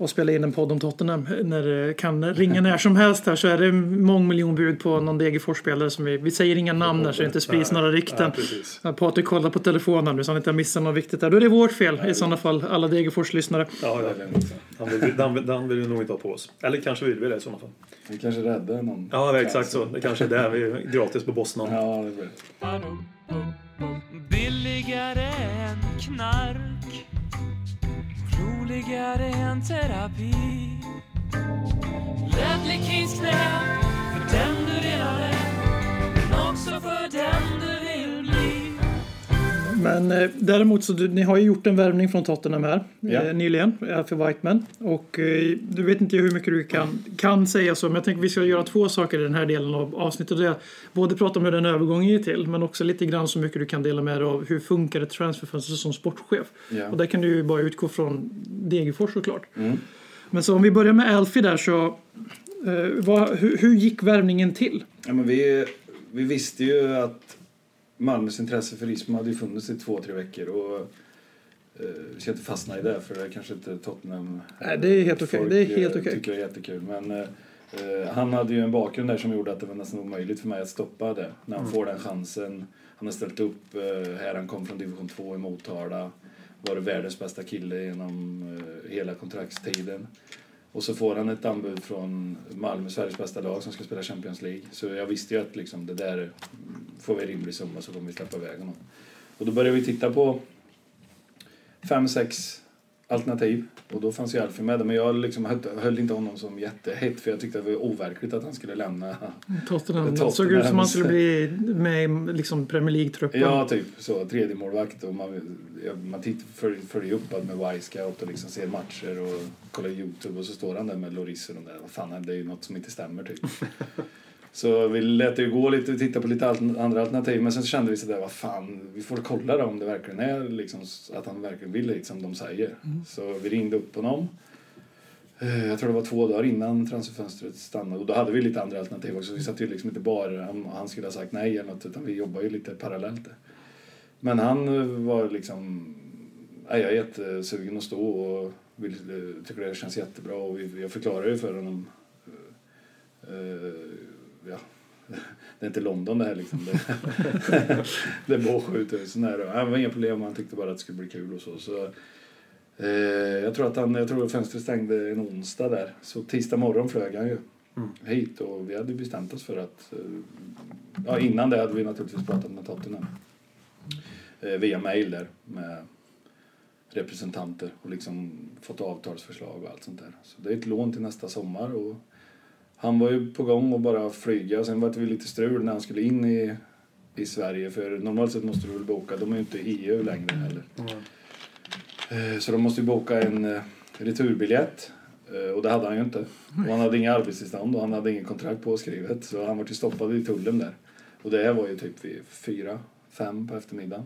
och spela in en podd om Tottenham när det kan ringa när som helst här så är det mångmiljonbud på någon Degerfors-spelare som vi, vi säger inga namn där så det inte sprids några rykten. Ja, Patrik kollar på telefonen nu så han inte har missat något viktigt där. Då är det vårt fel i sådana fall, alla Degerfors-lyssnare. Ja, ja. Den vill, den, den vill vi nog inte ha på oss. Eller kanske vill vi det i sådana fall. Vi kanske räddar någon. Ja, exakt så. Det kanske är där vi är gratis på Bosnan. Ja, det blir Billigare än knark Roligare än terapi. Ledley Kings knä För den du redan är Men också för den du men eh, däremot så du, ni har ju gjort en värvning från Tottenham här Ja. eh, nyligen, Alfie Whiteman. Och eh, du vet inte hur mycket du kan, kan säga så, men jag tänker vi ska göra två saker i den här delen av avsnittet. Det är både prata om hur den övergången gick till, men också lite grann så mycket du kan dela med dig av hur funkar ett transferfönster som sportchef. Ja. Och där kan du ju bara utgå från Degerfors såklart. Mm. Men så om vi börjar med Alfie där så, eh, vad, hur, hur gick värvningen till? Ja, men vi, vi visste ju att Malmös intresse för Ismo hade ju funnits i två, tre veckor. Och, eh, vi ska inte fastna i det för det är kanske inte Tottenham Nej, det är helt okej. folk, Det är helt eh, okej. tycker är jättekul. Men eh, eh, han hade ju en bakgrund där som gjorde att det var nästan omöjligt för mig att stoppa det. När han Mm. får den chansen. Han har ställt upp eh, här, han kom från division 2 i Motala. Varit världens bästa kille genom eh, hela kontraktstiden. Och så får han ett anbud från Malmö, Sveriges bästa lag, som ska spela Champions League. Så jag visste ju att liksom, det där får vi rimlig summa så kommer vi släppa iväg honom. Och då började vi titta på fem, sex alternativ. Och då fanns ju Alfie med. Men jag liksom höll, inte honom som jättehett för jag tyckte det var overkligt att han skulle lämna. Tottenham. Det såg ut som han skulle bli med i liksom Premier League-truppen. Ja, typ så. Tredje målvakt och man, man tittar, följer, följer upp med Y-scout och liksom ser matcher och kollar Youtube och så står han där med Loris och de där. Vad fan, det är ju något som inte stämmer typ. Så vi lät det gå lite, titta på lite andra alternativ men sen kände vi sådär, vad fan, vi får kolla då om det verkligen är liksom, att han verkligen vill lite som de säger. Så vi ringde upp honom. Eh, Jag tror det var två dagar innan transferfönstret stannade och då hade vi lite andra alternativ också. Vi satt ju liksom inte bara om han skulle ha sagt nej eller något utan vi jobbar ju lite parallellt. Men han eh, var liksom, nej, jag är jättesugen att stå och vill, eh, tycker det känns jättebra och vi, jag förklarar ju för honom ja, det är inte London det här liksom. Det, det bara 7000 här. Det var inga problem, han tyckte bara att det skulle bli kul och så. så eh, jag tror att han, jag tror att fönstret stängde en onsdag där. Så tisdag morgon flög han ju hit och vi hade bestämt oss för att, eh, ja innan det hade vi naturligtvis pratat med Tottenham. Eh, via mail där med representanter och liksom fått avtalsförslag och allt sånt där. Så det är ett lån till nästa sommar och han var ju på gång att bara flyga. Sen var det lite strul när han skulle in i, i Sverige. För normalt sett måste du väl boka. De är ju inte i EU längre heller. Eh, Så de måste ju boka en eh, returbiljett. Eh, Och det hade han ju inte. Och han hade inga arbetstillstånd och han hade ingen kontrakt påskrivet. Så han var ju stoppad i tullen där. Och det här var ju typ vid fyra, fem på eftermiddagen.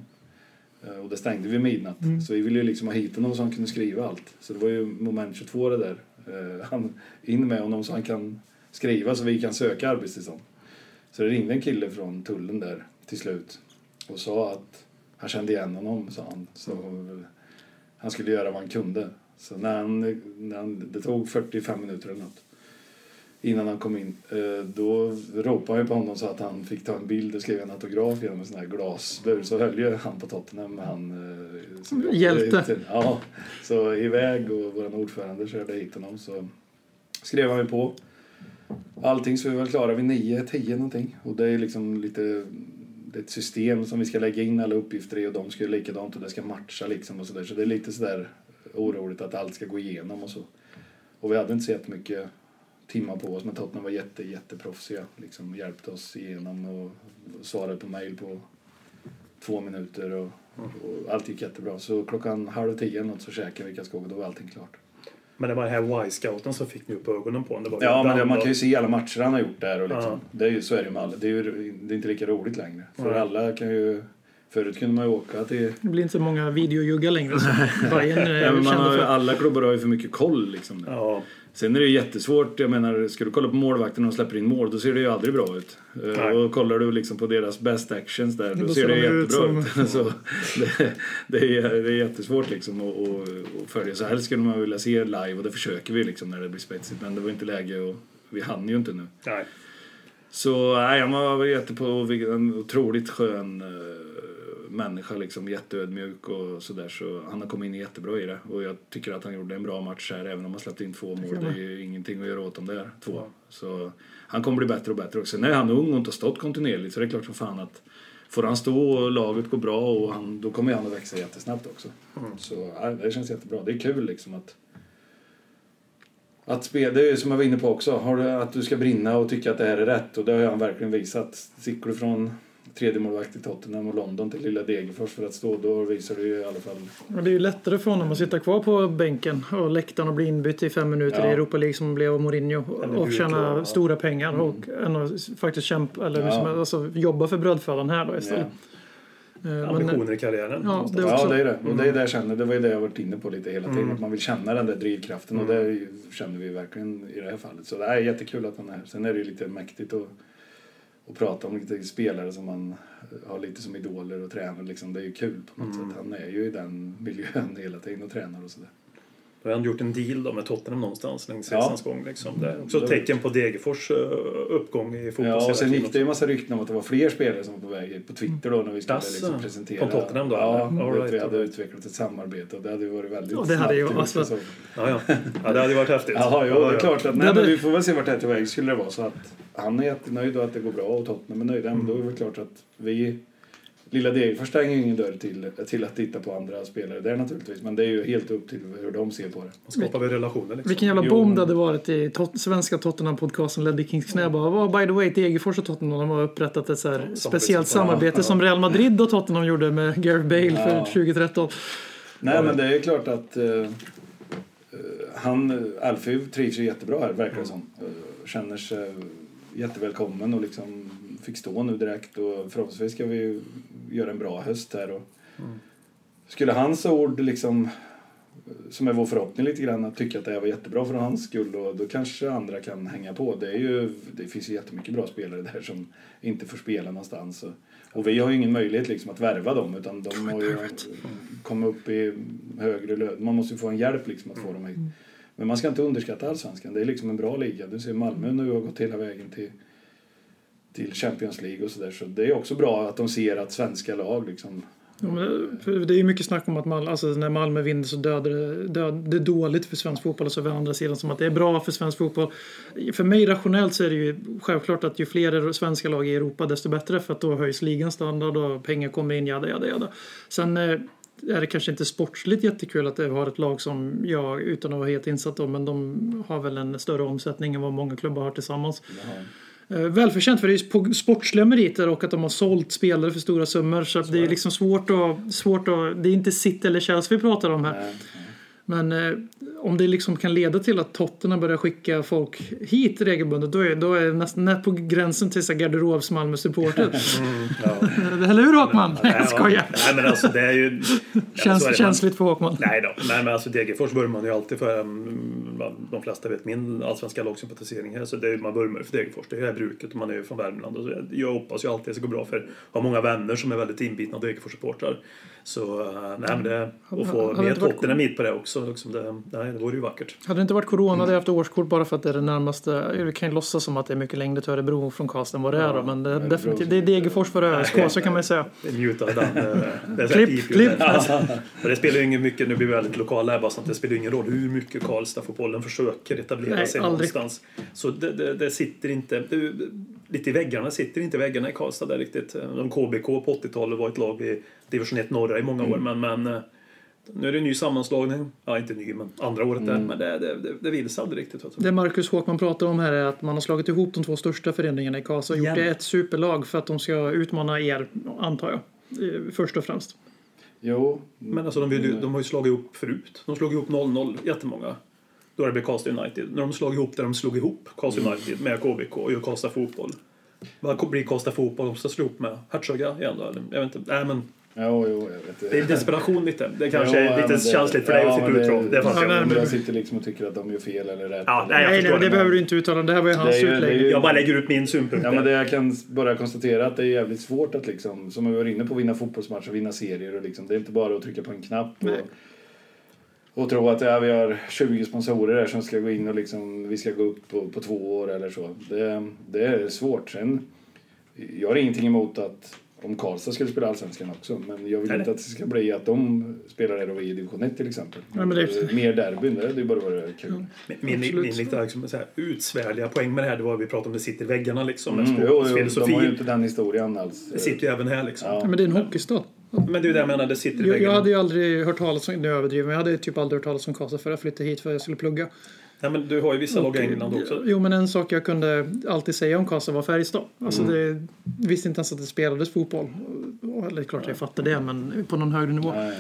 Och det stängde vid midnatt. Så vi ville ju liksom ha hit honom så han kunde skriva allt. Så det var ju moment 22 det där. Han, in med honom så han kan skriva så vi kan söka arbetstillstånd. Så det ringde en kille från tullen där till slut och sa att han kände igen honom, sa han. Så han skulle göra vad han kunde. Så när han, när han, det tog 45 minuter eller något innan han kom in. Eh, Då ropade jag på honom så att han fick ta en bild och skriva en autograf genom en sån här glasbur. Så höll ju han på Tottenham han... eh, jobbade Hjälte. Ja, så iväg och vår ordförande körde hit honom så skrev han ju på. Allting så är vi väl klara vid 9, 10 någonting. Och det är liksom lite... Det är ett system som vi ska lägga in alla uppgifter i och de ska göra likadant och det ska matcha liksom och sådär. Så det är lite sådär oroligt att allt ska gå igenom och så. Och vi hade inte så jättemycket timmar på oss men Tottenham var jätte, jätteproffsiga. Liksom hjälpte oss igenom och svarade på mail på två minuter och, och allt gick jättebra. Så klockan halv tio något så käkade vi kaskog och då var allting klart. Men det var den här Y-scouten som fick nu upp ögonen på honom. Ja, men det, man kan ju se alla matcher han har gjort där och liksom. Ja. Det är ju, så är det ju med alla. Det är ju det är inte lika roligt längre. För Nej. alla kan ju... Förut kunde man ju åka till... Det blir inte så många videojuggar längre. Så Bayern är Ja, men man har, ju- för. alla klubbar har ju för mycket koll liksom. Ja, Sen är det ju jättesvårt, jag menar, ska du kolla på målvakten och släpper in mål, då ser det ju aldrig bra ut. Eh, Nej. Och kollar du liksom på deras best actions där, då Då ser det de ju ut jättebra ut. som- Så det, det, är, det är jättesvårt liksom att, att, att följa. Så helst skulle man vilja se live och det försöker vi liksom när det blir spetsigt, men det var inte läge och vi hann ju inte nu. nej. Så nej, han var jättepå, en otroligt skön eh, människa liksom, jätteödmjuk och sådär. Så han har kommit in jättebra i det. Och jag tycker att han gjorde en bra match här, även om han släppte in två mål. Det är ju ingenting att göra åt dem där, två. Så han kommer bli bättre och bättre också. Sen är han ung och inte har stått kontinuerligt, så det är klart som fan att Får han stå och laget går bra, och han, då kommer han att växa jättesnabbt också. Så ja, det känns jättebra. Det är kul liksom att att spela, det är ju som jag var inne på också, har du, att du ska brinna och tycka att det här är rätt och det har han verkligen visat. Sticker du från tredje målvakt i Tottenham och London till lilla Degerfors för att stå, då visar du ju i alla fall... Och det är ju lättare för honom att sitta kvar på bänken och läktaren och bli inbytt i fem minuter Ja. i Europa League som blev av Mourinho Eller och tjäna ja. stora pengar och än att faktiskt kämpa eller Ja. liksom, alltså, jobba för brödfödan här då istället. Eh, men- Ambitioner i karriären. Ja, det Ja, det är det. Och det är det jag känner, det var ju det jag varit inne på lite hela tiden, att man vill känna den där drivkraften och det känner vi verkligen i det här fallet. Så det är jättekul att han är här. Sen är det ju lite mäktigt att, att prata om lite spelare som man har lite som idoler och tränar liksom. Det är ju kul på något sätt. Han är ju i den miljön hela tiden och tränar och sådär. Då har han gjort en deal då med Tottenham någonstans längs Ja. resans gång. Liksom. Det är också ett Det- tecken på Degerfors eh, uppgång i Ja, fotbolls och sen gick det ju en massa rykten om att det var fler spelare som var på väg på Twitter då när vi skulle liksom presentera. från Tottenham då, Ja, att right, vi hade utvecklat ett samarbete och det hade ju varit väldigt Ja, det hade ju- snabbt alltså-. Ja, ja. ja, det hade ju varit häftigt. Jaha, jo, det är klart att nej, men vi får väl se vart det här är till väg. Skulle det vara så att han är jättenöjd och att det går bra och Tottenham är nöjda, men då är det väl klart att vi Lilla Degerfors stänger ingen dörr till, till att titta på andra spelare där naturligtvis, men det är ju helt upp till hur de ser på det. Då skapar vi relationer liksom. Vilken jävla Jo. bomb det hade varit i tot- svenska Tottenham-podcasten Ledley Kings knä. Bara, "Vad, by the way, Degerfors och Tottenham de har upprättat ett så här Ja, speciellt samarbete. samarbete Ja, som Real Madrid och Tottenham gjorde med Gareth Bale Ja. för 2013. Nej, men det är klart att eh, han, Alfie trivs ju jättebra här, verkar det som. Eh, känner sig jättevälkommen och liksom fick stå nu direkt och förhoppningsvis ska vi göra en bra höst här. Och Skulle hans ord liksom som är vår förhoppning lite grann, att tycka att det här var jättebra för hans skull och då kanske andra kan hänga på. Det, är ju, det finns ju jättemycket bra spelare där som inte får spela någonstans. Och, och vi har ju ingen möjlighet liksom att värva dem utan de har ju kommit upp i högre lön. Man måste ju få en hjälp liksom att få dem hit. Men man ska inte underskatta allsvenskan. Det är liksom en bra liga. Du ser Malmö nu har gått hela vägen till, till Champions League och sådär. Så det är också bra att de ser att svenska lag liksom Ja, men det är ju mycket snack om att Malmö, alltså när Malmö vinner så dödar det, död, det är dåligt för svensk fotboll och så å andra sidan som att det är bra för svensk fotboll. För mig rationellt så är det ju självklart att ju fler svenska lag i Europa desto bättre för att då höjs ligans standard och pengar kommer in, jada jada jada. Sen eh, är det kanske inte sportsligt jättekul att har ett lag som jag, utan att vara helt insatt om, men de har väl en större omsättning än vad många klubbar har tillsammans. Eh, Välförtjänt för det är ju sportsliga meriter och att de har sålt spelare för stora summor. Så att det är liksom svårt att, svårt att... Det är inte City eller Chelsea vi pratar om här. Men eh, om det liksom kan leda till att Tottenham börjar skicka folk hit regelbundet då är, då är det nästan på gränsen till garderobs Malmö-supporter. Eller hur Håkman? Nej, jag skojar. Nej men alltså det är ju... Ja, är det. känsligt för Håkman. Nej då, nej men alltså Degerfors vurmar man ju alltid för. mm, De flesta vet min allsvenska lagsympatisering här. Så det är, man vurmar för Degerfors. Det är bruket och man är ju från Värmland. Och så jag hoppas ju alltid att det ska gå bra för jag har många vänner som är väldigt inbitna Degerfors-supportrar. Så eh, nej men det... Och få Tottenham hit på det också. Liksom det, nej, det vore ju vackert. Hade det inte varit corona hade jag haft årskort bara för att det är det närmaste. Vi kan ju låtsas som att det är mycket längre till Örebro från Karlstad än vad det är då. Men det är, definitivt, det är Degerfors för ÖSK så kan man ju säga. Njuta av den. eh, Det är så Klipp, klipp. Det spelar ju ingen mycket, nu blir vi väldigt lokala här bara så att det spelar ju ingen roll hur mycket Karlstad-fotbollen försöker etablera Nej, sig aldrig. någonstans. Så det, det, det sitter inte, det, lite i väggarna sitter inte väggarna i Karlstad där riktigt. De KBK på 80-talet var ett lag i division 1 norra i många år men, men eh, nu är det en ny sammanslagning. Ja, inte ny men andra året där. Men det, det, det, det vill sig aldrig riktigt. Alltså. Det Marcus Håkman pratar om här är att man har slagit ihop de två största föreningarna i Karlstad och gjort det ett superlag för att de ska utmana er, antar jag. eh, Först och främst. Jo, Men alltså de, vill ju, de har ju slagit ihop förut. De slog ihop 0-0 jättemånga. Då har det blivit Karlstad United. När de slog ihop där de slog ihop Karlstad United med KBK och gör Karlstad Fotboll. Vad blir Karlstad Fotboll om de ska slå ihop med Hertsöga igen då? Eller? Jag vet inte. Nej men jo, jo jag vet det är desperation lite. Det kanske Jo, är lite det- känsligt för dig ja, att sitta men ut det-. Det fattar Ja, nej, jag. men- Jag sitter liksom och tycker att de gör fel eller rätt. Ja, nej, jag Nej, förstår nej, det det, behöver du inte uttala. Det här var ju hans utläggning. Jag bara lägger ut min synpunkt. Ja, men det jag kan bara konstatera att det är jävligt svårt att liksom, som vi var inne på, vinna fotbollsmatcher, vinna serier och liksom, det är inte bara att trycka på en knapp Nej. och, och tro att ja, vi har 20 sponsorer där som ska gå in och liksom, vi ska gå upp på, på två år eller så. Det, det är svårt. Sen, jag har ingenting emot att om Karlstad skulle spela Allsvenskan också, men jag vill Nej, inte att det ska bli att de spelar och vi i division 1 till exempel. Nej, men det- Mer derbyn, det ju bara varit kul. Min, min, Absolut. min lite liksom, så här, utsvärliga poäng med det här, det var vi pratade om det sitter i väggarna liksom. Mm, jo, jo, de har ju inte den historien alls. Det sitter ju även här liksom. Ja. Ja, Men det är en hockeystad. Men det är ju det jag menar, det sitter i Jag, jag väggarna. hade ju aldrig hört talas om, nu överdriver men jag hade typ aldrig hört talas om Karlstad för jag flyttade hit för att jag skulle plugga. Nej, men du har ju vissa lag i England också. Jo men en sak jag kunde alltid säga om Karlstad var Färjestad. Alltså Mm. det, visste inte ens att det spelades fotboll. Eller klart jag fattar det men på någon högre nivå. Nej.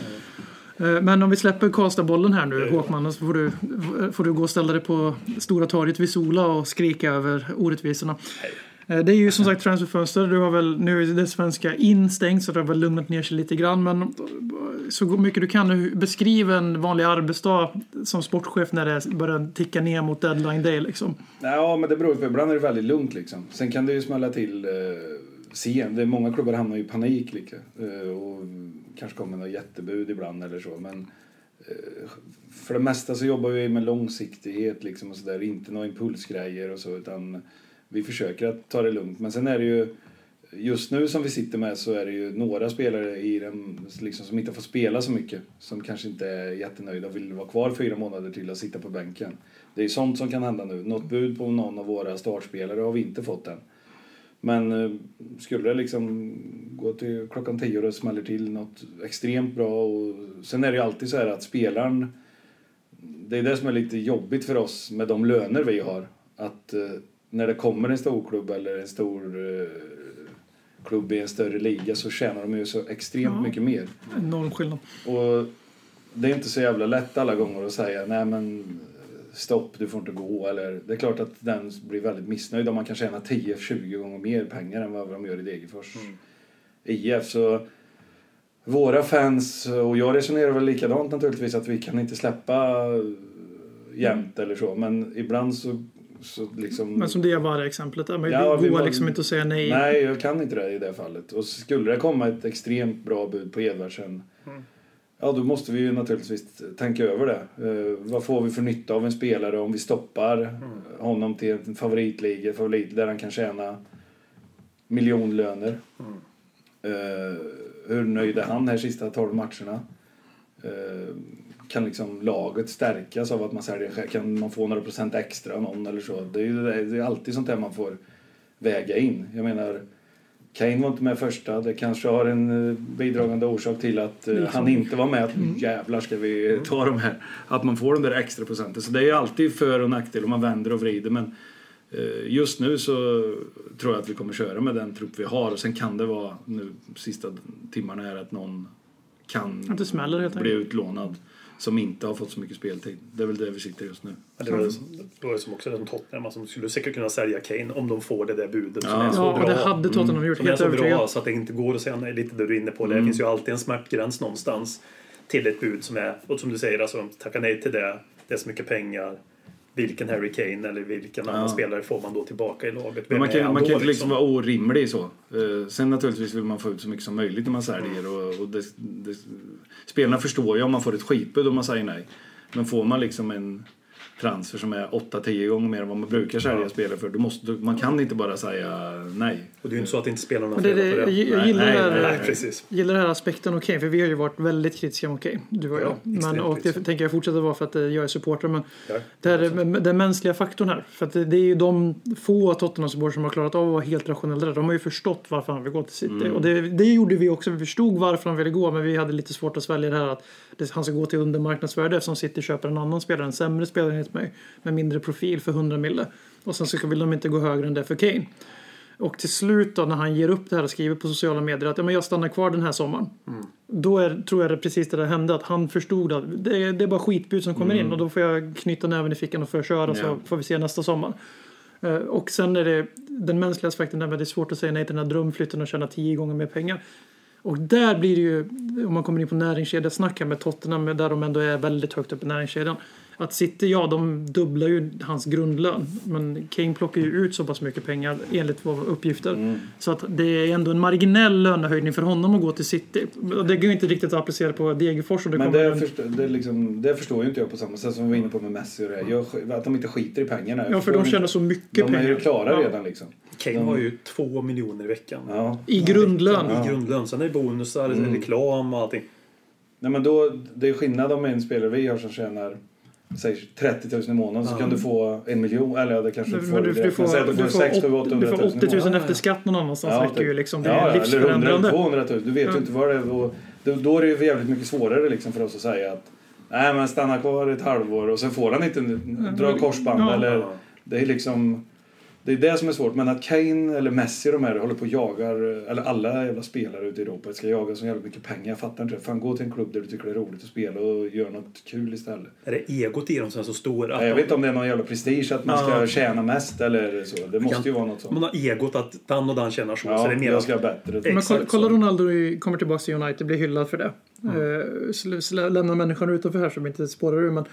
Eh, Men om vi släpper Karlstadbollen här nu Håkman så får du, får du gå och ställa dig på Stora torget vid Sola och skrika över orättvisorna. Eh, Eh, det är ju som sagt transferfönster. Du har väl, nu är det svenska instängt så det har väl lugnat ner sig lite grann. Men eh, så mycket du kan beskriv en vanlig arbetsdag som sportchef när det börjar ticka ner mot deadline day liksom. Ja, men det beror på. Ibland är det väldigt lugnt liksom. Sen kan det ju smälla till eh, sen. Det är många klubbar hamnar i panik liksom. Eh, och kanske kommer något jättebud ibland eller så. Men eh, för det mesta så jobbar vi med långsiktighet liksom och sådär. Inte några impulsgrejer och så utan vi försöker att ta det lugnt. Men sen är det ju Just nu som vi sitter med så är det ju några spelare i den, liksom, som inte får spela så mycket. Som kanske inte är jättenöjda och vill vara kvar fyra månader till och sitta på bänken. Det är sånt som kan hända nu. Något bud på någon av våra startspelare har vi inte fått än. Men eh, skulle det liksom gå till klockan tio och det smäller till något extremt bra och sen är det ju alltid så här att spelaren det är det som är lite jobbigt för oss med de löner vi har. Att eh, när det kommer en stor klubb eller en stor eh, klubb i en större liga så tjänar de ju så extremt Ja. mycket mer. Enorm skillnad. Och det är inte så jävla lätt alla gånger att säga nej men stopp, du får inte gå. Eller, det är klart att den blir väldigt missnöjd om man kan tjäna 10-20 gånger mer pengar än vad de gör i Degerfors IF. Så våra fans, och jag resonerar väl likadant naturligtvis, att vi kan inte släppa jämt eller så. Men ibland så, så liksom... Men som det var exemplet där. Men Ja, det går var- liksom inte att säga nej. Nej, jag kan inte det i det fallet. Och skulle det komma ett extremt bra bud på Edvardsen Ja, då måste vi ju naturligtvis tänka över det. Eh, vad får vi för nytta av en spelare om vi stoppar honom till en favoritliga, favorit där han kan tjäna miljonlöner? Eh, hur nöjd är han här sista 12 matcherna? Eh, kan liksom laget stärkas av att man säljer? Kan man få några procent extra någon eller så? Det är ju det är alltid sånt där man får väga in. Jag menar, Kane var inte med första. Det kanske har en eh, bidragande orsak till att eh, han inte var med. Att nu jävlar ska vi ta de här. Att man får de där extra procenten. Så det är alltid för och nackdel om man vänder och vrider. Men eh, just nu så tror jag att vi kommer köra med den trupp vi har. Och sen kan det vara nu sista timmarna här att någon kan bli utlånad. Som inte har fått så mycket speltid. Det är väl där vi sitter just nu. Men det var, det var som också det som Tottenham, alltså, de skulle säkert kunna sälja Kane om de får det där budet som Ja. är så Ja, bra. det hade Tottenham gjort. Som är så bra så att det inte går att säga nej. Lite det du är inne på. Det Mm. finns ju alltid en smärtgräns någonstans till ett bud som är, och som du säger, alltså tacka nej till det. Det är så mycket pengar. Vilken Harry Kane eller vilken annan spelare får man då tillbaka i laget? Vem man kan, man kan inte liksom vara orimlig så. Eh, sen naturligtvis vill man få ut så mycket som möjligt när man säljer. Och, och det, det, spelarna förstår ju om man får ett skitbud om man säger nej. Men får man liksom en transfer som är 8-10 gånger mer än vad man brukar sälja spelare för. Då måste, man kan inte bara säga nej. Och det är ju inte så att inte spelarna fel på det. jag gillar, nej, det här, nej, Nej, precis. gillar den här aspekten av Kane, för vi har ju varit väldigt kritiska mot Kane, du och jag. Ja, men, och det kritiska. tänker jag fortsätta vara för att eh, jag är supporter. Men Ja. det här är den mänskliga faktorn här. För att det, det är ju de få Tottenham-supportrar som har klarat av att vara helt rationella. där. De har ju förstått varför han vill gå till City. Och det, det gjorde vi också. Vi förstod varför han ville gå, men vi hade lite svårt att svälja det här att han ska gå till undermarknadsvärde eftersom City köper en annan spelare, en sämre spelare enligt mig, med mindre profil för 100 mille. Och sen så vill de inte gå högre än det för Kane. Och till slut då när han ger upp det här och skriver på sociala medier att ja, men jag stannar kvar den här sommaren. Då är, tror jag det precis det där hände. Att han förstod att det, är- det är bara skitbud som kommer in och då får jag knyta näven i fickan och få köra så Ja. får vi se nästa sommar. Eh, Och sen är det den mänskliga aspekten där med det är svårt att säga nej till den här drömflytten och tjäna tio gånger mer pengar. Och där blir det ju, om man kommer in på näringskedjasnack här med Tottenham, där de ändå är väldigt högt upp i näringskedjan. Att City, ja, de dubblar ju hans grundlön. Men Kane plockar ju ut så pass mycket pengar enligt våra uppgifter. Så att det är ändå en marginell lönehöjning för honom att gå till City. Det går ju inte riktigt att applicera på Degerfors. Det Men kommer det, en- förstår, det, liksom, det förstår ju inte jag på samma sätt som vi var inne på med Messi och det. Jag, att de inte skiter i pengarna. Ja, för de tjänar så mycket De pengar. är ju klara Ja. redan liksom. Kane har ju två miljoner i veckan. Ja. I grundlön. I grundlön. Sen är det bonusar, Mm. reklam och allting. Nej men då, det är skillnad om en spelare vi har som tjänar säg 30 000 i månaden så kan du få en miljon eller ja, det kanske du får du, du får, du får får, 6 7 åt- 800 du 000 får 80 000 i månaden. efter skatt någon annanstans. räcker ju liksom. Det är ja, eller 100 livsförändrande. 200 000. Du vet Ja. ju inte vad det är. Då, då är det ju jävligt mycket svårare liksom för oss att säga att nej men stanna kvar ett halvår och sen får han inte dra korsband Ja. eller det är liksom det är det som är svårt, men att Kane eller Messi de här håller på och jagar, eller alla jävla spelare ute i Europa ska jaga så jävla mycket pengar. Jag fattar inte det. Fan gå till en klubb där du tycker det är roligt att spela och gör något kul istället. Är det egot i dem som är så stora? Nej, jag vet inte om det är någon jävla prestige att man ska Ja. tjäna mest eller så. Det måste ju vara något Man sånt. har egot att den och den tjänar så. så det Ja, är mer jag att- ska bättre. Men kolla, kolla. Ronaldo i- kommer tillbaka till United, blir hyllad för det. Mm. Eh, sl- sl- lämna människan utanför här som inte spårar ur. Men,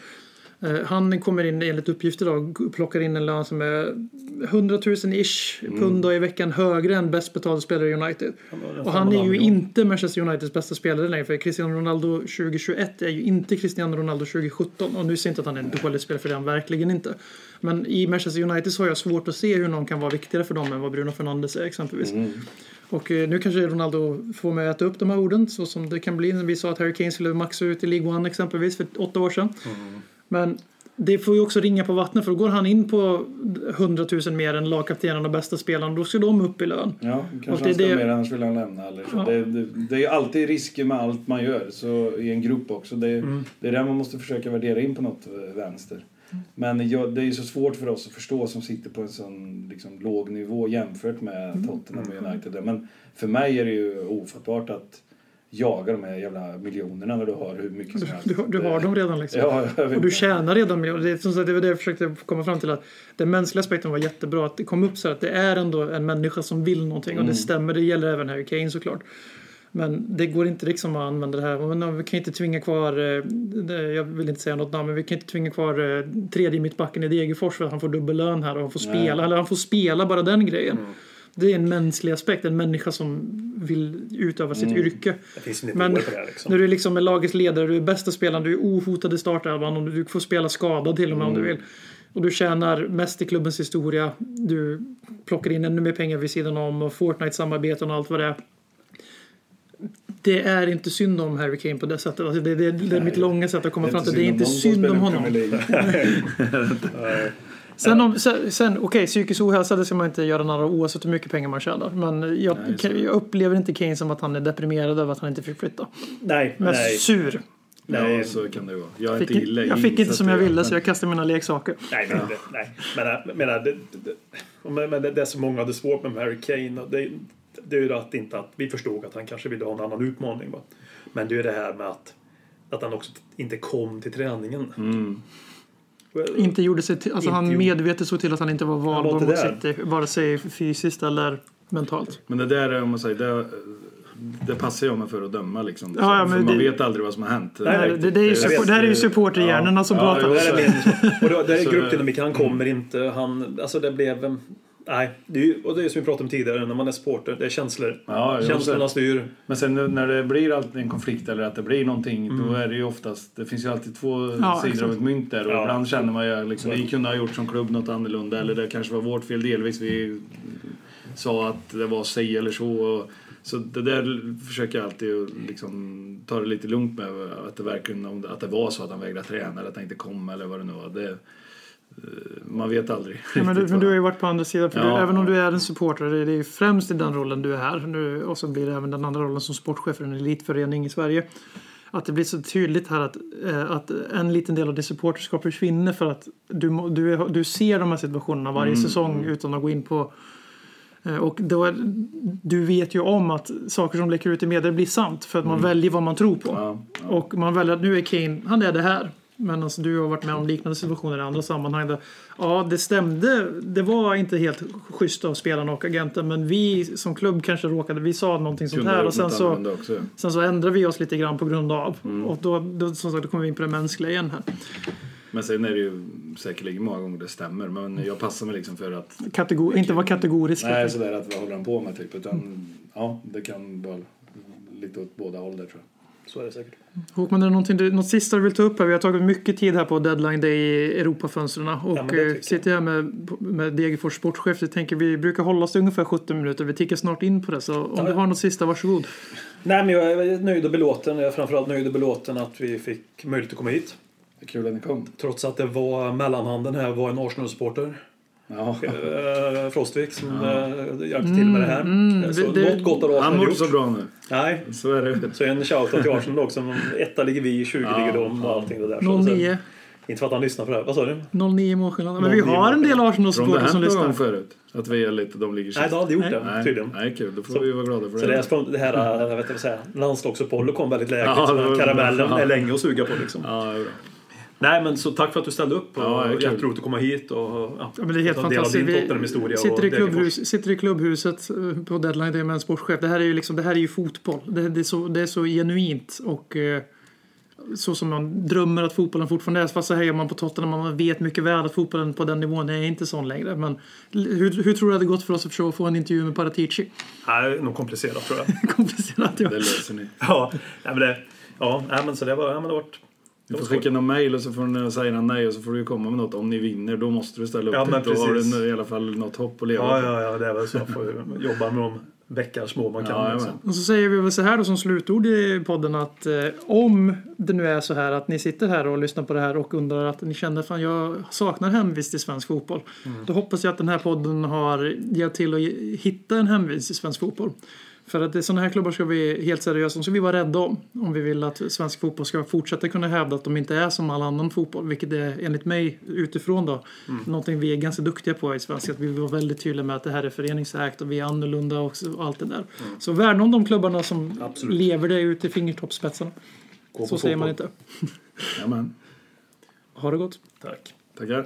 han kommer in enligt uppgifter då, g- plockar in en lön som är 100 000 ish Mm. pund då i veckan högre än bäst betalda spelare i United. Och han är ju inte Manchester Uniteds bästa spelare längre för Cristiano Ronaldo 2021 är ju inte Cristiano Ronaldo 2017. Och nu säger jag inte att han är en dålig spelare för det är han verkligen inte. Men i Manchester United så har jag svårt att se hur någon kan vara viktigare för dem än vad Bruno Fernandes är exempelvis. Och eh, nu kanske Ronaldo får mig att äta upp de här orden så som det kan bli när vi sa att Harry Kane skulle maxa ut i League One exempelvis för åtta år sedan. Men det får ju också ringa på vattnet för då går han in på 100 000 mer än lagkaptenen och bästa spelaren. Då ska de upp i lön. Ja, Och kanske det han ska det- mer annars vill han lämna. Eller så. Ja. Det, det, det är ju alltid risker med allt man gör så, i en grupp också. Det, Mm. det är det man måste försöka värdera in på något eh, vänster. Men jag, det är ju så svårt för oss att förstå som sitter på en sån liksom, låg nivå jämfört med Mm. Tottenham och United. Men för mig är det ju ofattbart att jaga de här jävla miljonerna när du har hur mycket som helst. Du, du har dem redan liksom. Ja, Och du tjänar redan miljoner. Det, som sagt, det var det jag försökte komma fram till. att Den mänskliga aspekten var jättebra. Att det kom upp så här att det är ändå en människa som vill någonting. Och det stämmer. Det gäller även Harry Kane såklart. Men det går inte liksom att använda det här. Men, vi kan inte tvinga kvar, eh, jag vill inte säga något namn, men vi kan inte tvinga kvar eh, tredje mittbacken i Degerfors för att han får dubbel lön här och han får spela. Eller han får spela bara den grejen. Det är en mänsklig aspekt, en människa som vill utöva sitt yrke. Det finns inget Men det här liksom. när du liksom är lagets ledare, du är bästa spelaren, du är ohotad i startelvan och du får spela skadad till och med om Mm. du vill. Och du tjänar mest i klubbens historia. Du plockar in ännu mer pengar vid sidan om och Fortnite-samarbeten och allt vad det är. Det är inte synd om Harry Kane på det sättet. Alltså det, det, det är mitt långa sätt att komma fram till. Det är inte synd om honom. Sen, om, sen, sen okej, psykisk ohälsa det ska man inte göra narr av oavsett hur mycket pengar man tjänar. Men jag, Nej, så jag upplever inte Kane som att han är deprimerad över att han inte fick flytta. Nej, Men nej. sur. Nej. Ja, så kan det vara. Jag Fick, inte illa jag fick inte så som jag ville så men- jag kastade mina leksaker. Nej, men, det, nej. Men, men det, det, men, men det, det som många hade svårt med Harry Kane, och det, det är ju att, inte att vi förstod att han kanske ville ha en annan utmaning. Va? Men det är det här med att, att han också inte kom till träningen. Mm. Inte gjorde sig till, alltså Inte han medvetet såg till att han inte var var valbar mot. City. Vare sig fysiskt eller mentalt. Men det där är, om man säger, det, det passar jag mig för att döma liksom. Ja, ja, man det- vet aldrig vad som har hänt. Nej, Nej, det, det, är ju, support, det här är ju supporterhjärnorna som Ja, pratar. ja, det är min, och då, det är gruppdynamiken. Han kommer inte. Han, alltså det blev... Nej, det är ju, och det är som vi pratade om tidigare när man är supporter. Det är känslor. Ja, Känslorna styr. Men sen när det blir alltid en konflikt eller att det blir någonting, då är det ju oftast, det finns ju alltid två Mm. Ja, sidor av exakt. ett mynt där och Ja. ibland känner man ju liksom, vi kunde ha gjort som klubb något annorlunda eller det kanske var vårt fel delvis. Vi sa att det var sig eller så. Och, så det där försöker jag alltid liksom ta det lite lugnt med. Att det verkligen att det var så att han vägrade träna eller att han inte kom eller vad det nu var. Det, man vet aldrig Ja, men, du, men du har ju varit på andra sidan. För Ja. du, även om du är en supporter, det är ju främst i den rollen du är här. Nu, och så blir det även den andra rollen som sportchef för en elitförening i Sverige. Att det blir så tydligt här att, eh, att en liten del av ditt supporterskap försvinner för att du, du, du ser de här situationerna varje Mm, säsong utan att gå in på eh, och då är, du vet ju om att saker som läcker ut i media blir sant för att man väljer vad man tror på. Mm. Ja, ja. Och man väljer att nu är Kane, han är det här. Men alltså, du har varit med om liknande situationer i andra sammanhang. Där, ja, det stämde. Det var inte helt schysst av spelarna och agenten. Men vi som klubb kanske råkade. Vi sa någonting sånt här. Och sen så, sen så ändrade vi oss lite grann på grund av. Mm. Och då, då, som sagt, då kommer vi in på det mänskliga igen här. Men sen är det ju säkerligen många gånger det stämmer. Men jag passar mig liksom för att Kategor, inte vara kategorisk. Nej, sådär att vad håller han på med typ. Utan ja, det kan vara lite åt båda håll där tror jag. Så är det säkert. Håkman, är det någonting du, något sista du vill ta upp här? Vi har tagit mycket tid här på deadline day i Europafönstren. Och eh, jag. sitter här med, med Degerfors sportchef. Jag tänker vi brukar hålla oss till ungefär 17 minuter. Vi tickar snart in på det. Så om Ja. du har något sista, varsågod. Nej, men jag är nöjd och belåten. Jag är framförallt nöjd och belåten att vi fick möjlighet att komma hit. Det är kul att ni kom. Trots att det var mellanhanden här var en Arsenal-supporter. Ja. Eh, Frostvik som eh, hjälpte till med det här. mm, så det- något gott har Han Arsenal mår gjort. inte så bra nu. Nej, Så är det. så en shoutout till Arsenal också. Etta ligger vi, 20 Ja, ligger de och allting det där. Så- 09. Inte för att han lyssnar på det här. Vad sa du? 09 målskillnad. Men vi 09 har en del. Tror du Arsenal-supportrar det som någon gång lyssnar. förut? Att vi är lite, de ligger sist? Nej, det har aldrig gjort Nej. det Nej, tydligen. Nej, kul. Då får Så- vi vara glada för Så det. det, är, det här jag vet inte vad säga, landslagsuppehållet kom väldigt lägligt. Ja, det var- karamellen ja. är länge att suga på liksom. Ja, det är bra. Nej men så tack för att du ställde upp. Och Ja, det jätteroligt att komma hit och ja, Ja, men det är helt ta del av fantastiskt. din Vi Tottenham-historia. sitter, i klubbhus, sitter i klubbhuset eh, på deadline day med en sportchef. Det här är ju, liksom, det här är ju fotboll. Det, det, är så, det är så genuint och eh, så som man drömmer att fotbollen fortfarande är. Fast så hejar man på Tottenham. Man vet mycket väl att fotbollen på den nivån är inte sån längre. Men hur, hur tror du det hade gått för oss att försöka få en intervju med Paratici? Nej, nog komplicerat tror jag. Komplicerat ja. Det löser ni. ja, men det, ja, men så det var, ja, men det var Du får skicka någon mail och så får ni säga nej och så får du komma med något. Om ni vinner då måste du ställa upp. Ja, men Då har du i alla fall något hopp att leva Ja, på. ja, ja, det är väl så. Får ju jobba med de veckor små man kan. Ja, liksom. Och så säger vi väl så här då som slutord i podden att eh, om det nu är så här att ni sitter här och lyssnar på det här och undrar att ni känner fan jag saknar hemvist i svensk fotboll. Då hoppas jag att den här podden har hjälpt till att hitta en hemvist i svensk fotboll. För att sådana här klubbar ska vi helt seriöst om, så vi vara rädda om. Om vi vill att svensk fotboll ska fortsätta kunna hävda att de inte är som all annan fotboll. Vilket är enligt mig utifrån då, någonting vi är ganska duktiga på i svensk. Att vi vill vara väldigt tydliga med att det här är föreningsägt och vi är annorlunda och allt det där. Så värna om de klubbarna som Absolut. lever det ut i fingertoppsspetsarna. Gå Så på säger man fotboll. inte. Jajamän. Ha det gott. Tack. Tackar.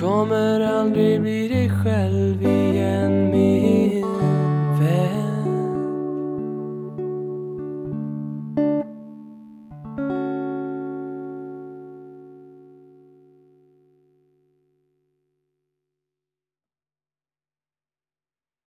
kommer aldrig bli dig själv igen.